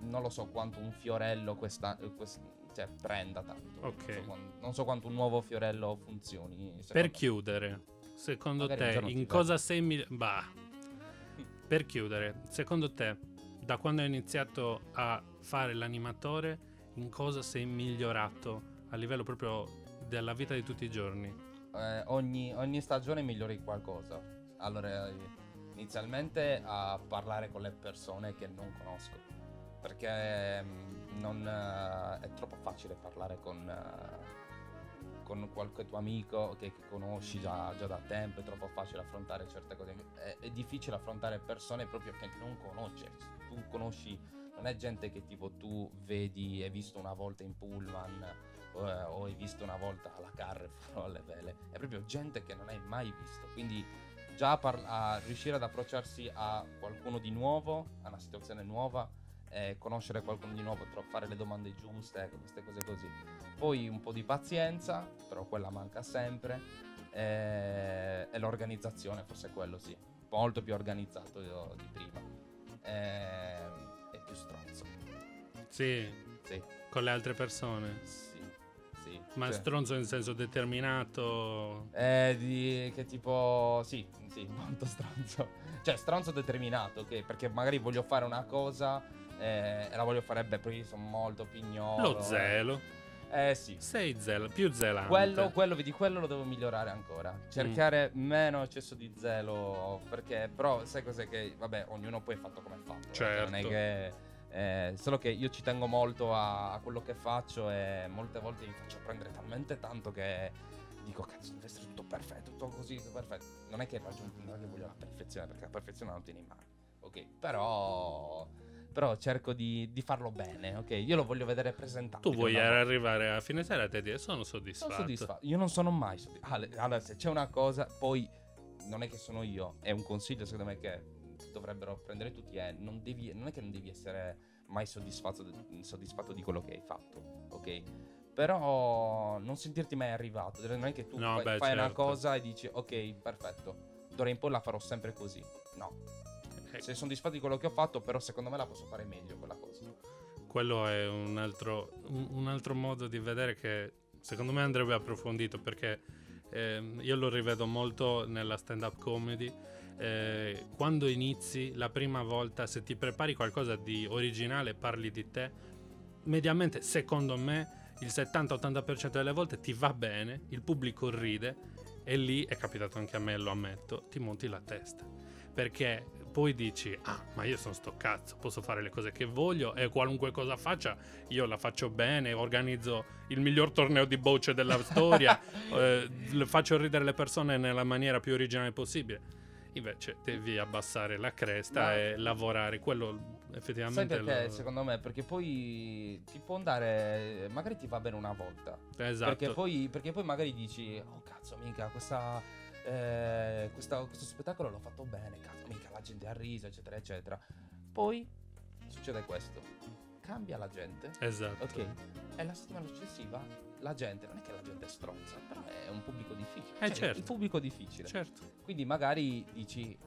Speaker 1: non lo so quanto un fiorello questa, eh, quest- cioè, prenda tanto.
Speaker 2: Ok.
Speaker 1: Non so, quan- non so quanto un nuovo fiorello funzioni.
Speaker 2: Per
Speaker 1: me.
Speaker 2: chiudere, secondo
Speaker 1: Magari
Speaker 2: te, in cosa sei migli- Bah. Per chiudere, secondo te, da quando hai iniziato a fare l'animatore, in cosa sei migliorato a livello proprio della vita di tutti i giorni?
Speaker 1: Eh, ogni, ogni stagione migliori qualcosa. Allora, inizialmente a parlare con le persone che non conosco. Perché mm, non, eh, è troppo facile parlare con, eh, con qualche tuo amico che, che conosci già, già da tempo. È troppo facile affrontare certe cose. È, è difficile affrontare persone proprio che non conosci. Tu conosci non è gente che tipo tu vedi, hai visto una volta in pullman o, o hai visto una volta alla Carrefour o alle vele, è proprio gente che non hai mai visto, quindi già par- a riuscire ad approcciarsi a qualcuno di nuovo, a una situazione nuova, eh, conoscere qualcuno di nuovo, fare le domande giuste, queste cose così. Poi un po' di pazienza, però quella manca sempre, eh, e l'organizzazione, forse quello sì, molto più organizzato di prima, eh, e più stronzo.
Speaker 2: Sì,
Speaker 1: Sì,
Speaker 2: con le altre persone.
Speaker 1: sì, sì.
Speaker 2: Ma
Speaker 1: Cioè,
Speaker 2: stronzo in senso determinato.
Speaker 1: Eh, di, che tipo, sì, sì, molto stronzo. Cioè, stronzo determinato, ok? Perché magari voglio fare una cosa eh, e la voglio fare bene, perché io sono molto pignolo.
Speaker 2: Lo zelo.
Speaker 1: Eh sì.
Speaker 2: Sei zel- più zelante.
Speaker 1: Quello, quello, vedi, quello lo devo migliorare ancora. Cercare meno eccesso di zelo. Perché, però, sai cos'è che, vabbè, ognuno poi è fatto come è fatto. eh, cioè, Non è
Speaker 2: Certo.
Speaker 1: che. eh, solo che io ci tengo molto a, a quello che faccio e molte volte mi faccio prendere talmente tanto che dico cazzo deve essere tutto perfetto, tutto così, tutto perfetto. Non è che raggiungo, non è che voglio la perfezione perché la perfezione non tieni mano. Ok, però però cerco di, di farlo bene, ok? Io lo voglio vedere presentato.
Speaker 2: Tu vuoi arrivare a fine sera e te dire sono soddisfatto.
Speaker 1: Sono soddisfatto. Io non sono mai soddisfatto. allora, allora, se c'è una cosa, poi non è che sono io, è un consiglio secondo me che dovrebbero prendere tutti è non, devi, non è che non devi essere mai soddisfatto, soddisfatto di quello che hai fatto, ok? Però non sentirti mai arrivato, non è che tu
Speaker 2: No,
Speaker 1: fai,
Speaker 2: beh,
Speaker 1: fai una
Speaker 2: certo.
Speaker 1: cosa e dici ok, perfetto, d'ora in poi la farò sempre così. No,
Speaker 2: Eh,
Speaker 1: sei soddisfatto di quello che ho fatto, però secondo me la posso fare meglio quella cosa.
Speaker 2: quello è un altro, un, altro modo di vedere che secondo me andrebbe approfondito perché ehm, io lo rivedo molto nella stand-up comedy. eh, quando inizi la prima volta, se ti prepari qualcosa di originale, parli di te, mediamente, secondo me, il 70-80% delle volte ti va bene, il pubblico ride e lì è capitato anche a me, lo ammetto, ti monti la testa. Perché poi dici, ah, ma io sono sto cazzo, posso fare le cose che voglio e qualunque cosa faccia, io la faccio bene, organizzo il miglior torneo di bocce della storia, eh, faccio ridere le persone nella maniera più originale possibile. Invece devi abbassare la cresta
Speaker 1: Ma-
Speaker 2: e lavorare, quello
Speaker 1: Sai
Speaker 2: effettivamente...
Speaker 1: perché?
Speaker 2: lo-
Speaker 1: Secondo me, perché poi ti può andare. Magari ti va bene una volta.
Speaker 2: Esatto.
Speaker 1: Perché, poi, perché poi magari dici: Oh cazzo, mica, questa, eh, questa- questo spettacolo l'ho fatto bene. Cazzo, mica la gente ha riso, eccetera, eccetera. Poi succede questo: cambia la gente.
Speaker 2: Esatto.
Speaker 1: Ok, e la settimana successiva la gente, non è che la gente è stronza, però è un pubblico difficile.
Speaker 2: Eh,
Speaker 1: Cioè,
Speaker 2: certo.
Speaker 1: Il pubblico difficile.
Speaker 2: Certo.
Speaker 1: Quindi magari dici.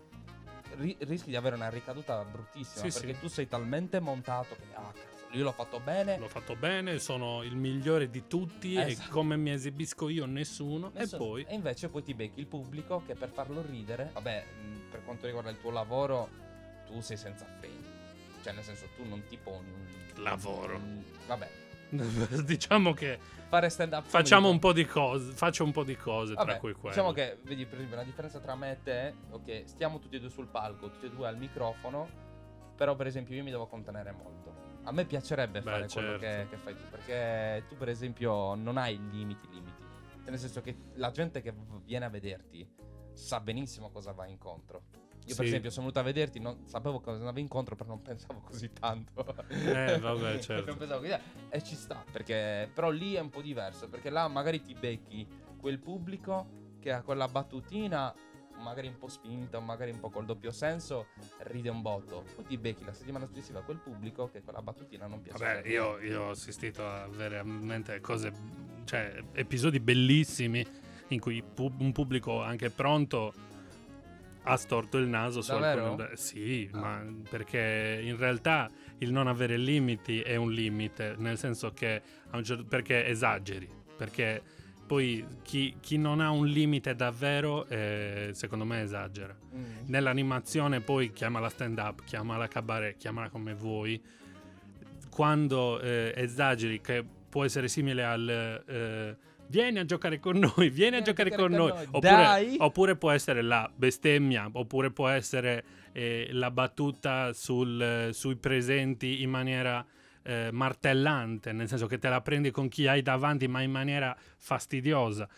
Speaker 1: ri- rischi di avere una ricaduta bruttissima
Speaker 2: Sì,
Speaker 1: perché
Speaker 2: sì.
Speaker 1: tu sei talmente montato che ah cazzo io l'ho fatto bene
Speaker 2: L'ho fatto bene, sono il migliore di tutti
Speaker 1: Esatto.
Speaker 2: e come mi esibisco io nessuno.
Speaker 1: Nessuno-
Speaker 2: E poi...
Speaker 1: e invece poi ti becchi il pubblico che per farlo ridere vabbè per quanto riguarda il tuo lavoro tu sei senza freni cioè nel senso tu non ti poni un
Speaker 2: Lavoro.
Speaker 1: un- vabbè
Speaker 2: diciamo che
Speaker 1: fare stand up
Speaker 2: facciamo un po' di cose, faccio un po' di cose
Speaker 1: Vabbè,
Speaker 2: tra cui quello.
Speaker 1: diciamo che vedi per esempio la differenza tra me e te ok stiamo tutti e due sul palco tutti e due al microfono però per esempio io mi devo contenere molto a me piacerebbe
Speaker 2: Beh,
Speaker 1: fare quello che,
Speaker 2: certo.
Speaker 1: che fai tu perché tu per esempio non hai limiti limiti Cioè, nel senso che la gente che viene a vederti sa benissimo cosa va incontro io per
Speaker 2: Sì.
Speaker 1: esempio sono venuto a vederti non sapevo cosa andava incontro però non pensavo così tanto
Speaker 2: Eh, vabbè, certo.
Speaker 1: non pensavo così e ci sta perché però lì è un po' diverso perché là magari ti becchi quel pubblico che ha quella battutina magari un po' spinta magari un po' col doppio senso ride un botto. Poi ti becchi la settimana successiva quel pubblico che quella battutina non piace
Speaker 2: Vabbè, io, io ho assistito a veramente cose, cioè episodi bellissimi in cui pu- un pubblico anche pronto ha storto il naso su alcune... Sì,
Speaker 1: Ah.
Speaker 2: ma perché in realtà il non avere limiti è un limite, nel senso che a un certo- perché esageri, perché poi chi, chi non ha un limite davvero, eh, secondo me esagera.
Speaker 1: Mm.
Speaker 2: Nell'animazione poi chiamala stand up, chiamala cabaret, chiamala come vuoi. Quando eh, esageri, che può essere simile al eh, vieni a giocare con noi, vieni a giocare con noi,
Speaker 1: Dai!
Speaker 2: Oppure, oppure può essere la bestemmia, oppure può essere eh, la battuta sul, eh, sui presenti in maniera eh, martellante, nel senso che te la prendi con chi hai davanti, ma in maniera fastidiosa.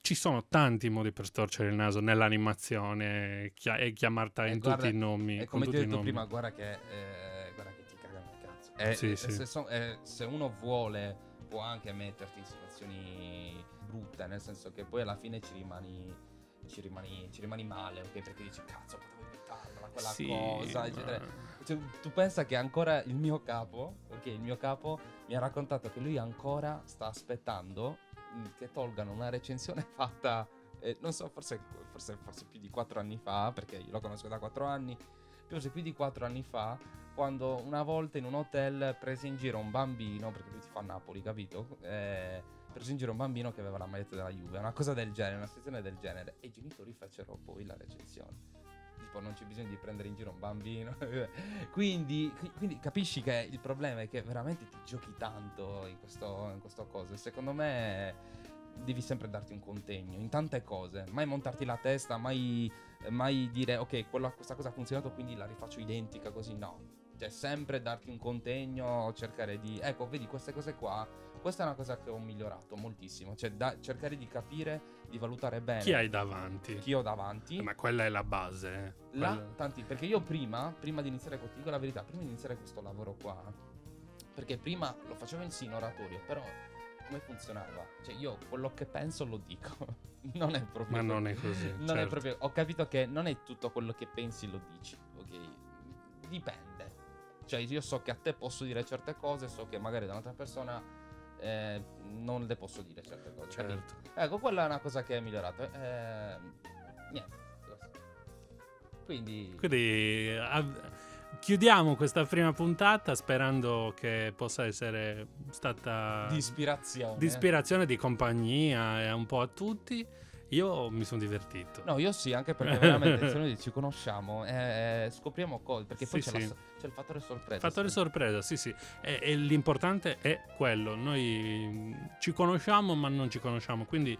Speaker 2: Ci sono tanti modi per storcere il naso nell'animazione chia- e chiamarti
Speaker 1: E
Speaker 2: in
Speaker 1: guarda,
Speaker 2: tutti i nomi.
Speaker 1: e come ti ho detto prima guarda che eh, guarda che ti cagano i E,
Speaker 2: Sì,
Speaker 1: e
Speaker 2: sì.
Speaker 1: Se, so- e se uno vuole, può anche metterti in situazioni brutte, nel senso che poi alla fine ci rimani, ci rimani, ci rimani male, ok? Perché dici, cazzo, quella
Speaker 2: Sì,
Speaker 1: cosa,
Speaker 2: ma-
Speaker 1: eccetera. Cioè, tu pensa che ancora il mio capo, ok, il mio capo mi ha raccontato che lui ancora sta aspettando mh, che tolgano una recensione fatta, eh, non so, forse, forse, forse più di quattro anni fa, perché io lo conosco da quattro anni, forse più di quattro anni fa, quando una volta in un hotel prese in giro un bambino, perché lui ti fa Napoli, capito? Eh, prese in giro un bambino che aveva la maglietta della Juve, una cosa del genere, una situazione del genere, e i genitori fecero poi la recensione tipo non c'è bisogno di prendere in giro un bambino. quindi, qui- quindi capisci che il problema è che veramente ti giochi tanto in questo, in questo coso. Secondo me devi sempre darti un contegno in tante cose. Mai montarti la testa, mai, mai dire ok, quella- questa cosa ha funzionato, quindi la rifaccio identica così. No. Cioè, sempre darti un contegno, cercare di... Ecco, vedi, queste cose qua, questa è una cosa che ho migliorato moltissimo. Cioè, da- cercare di capire, di valutare bene
Speaker 2: Chi hai davanti?
Speaker 1: chi ho davanti.
Speaker 2: Eh, Ma quella è la base. eh.
Speaker 1: Là,
Speaker 2: Quella-
Speaker 1: tanti, perché io prima, prima di iniziare, ti dico la verità, prima di iniziare questo lavoro qua, perché prima lo facevo in sì in oratorio, però come funzionava? Cioè io quello che penso lo dico, non è proprio...
Speaker 2: Ma non è così.
Speaker 1: Non è
Speaker 2: certo.
Speaker 1: proprio... Ho capito che non è tutto quello che pensi lo dici, ok? Dipende. Cioè io so che a te posso dire certe cose, so che magari da un'altra persona eh, non le posso dire certe cose.
Speaker 2: Certo.
Speaker 1: Ecco, quella è una cosa che è migliorata. Eh, niente. Quindi,
Speaker 2: Quindi a- chiudiamo questa prima puntata sperando che possa essere stata
Speaker 1: di ispirazione.
Speaker 2: di ispirazione, di compagnia e un po' a tutti. Io mi sono divertito.
Speaker 1: No, io sì, anche perché veramente se noi ci conosciamo eh, scopriamo cose. Perché poi
Speaker 2: Sì,
Speaker 1: c'è, la
Speaker 2: sì.
Speaker 1: so- c'è il fattore sorpresa.
Speaker 2: Fattore sorpresa, sì, sì. E, e l'importante è quello. Noi mm, ci conosciamo, ma non ci conosciamo. Quindi,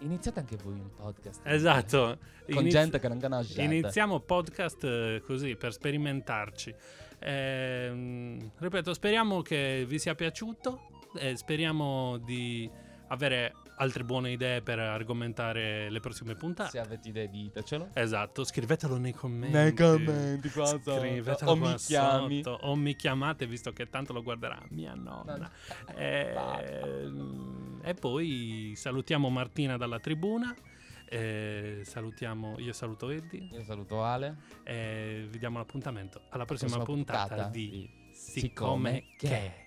Speaker 1: Iniziate anche voi un podcast.
Speaker 2: esatto.
Speaker 1: Con
Speaker 2: inizi-
Speaker 1: gente che non conoscete.
Speaker 2: Iniziamo podcast eh, così per sperimentarci. Ehm, ripeto, speriamo che vi sia piaciuto. E speriamo di avere altre buone idee per argomentare le prossime puntate.
Speaker 1: Se avete idee ditecelo.
Speaker 2: Esatto, scrivetelo nei commenti.
Speaker 1: Nei commenti qua sotto.
Speaker 2: Scrivetelo
Speaker 1: O
Speaker 2: qua
Speaker 1: mi chiami.
Speaker 2: sotto, o mi chiamate visto che tanto lo guarderà mia nonna. Ehm, e poi salutiamo Martina dalla tribuna. eh, salutiamo, io saluto Eddie.
Speaker 1: Io saluto Ale.
Speaker 2: E vi diamo l'appuntamento alla prossima,
Speaker 1: Prossima
Speaker 2: puntata,
Speaker 1: puntata
Speaker 2: di
Speaker 1: di
Speaker 2: Siccome che.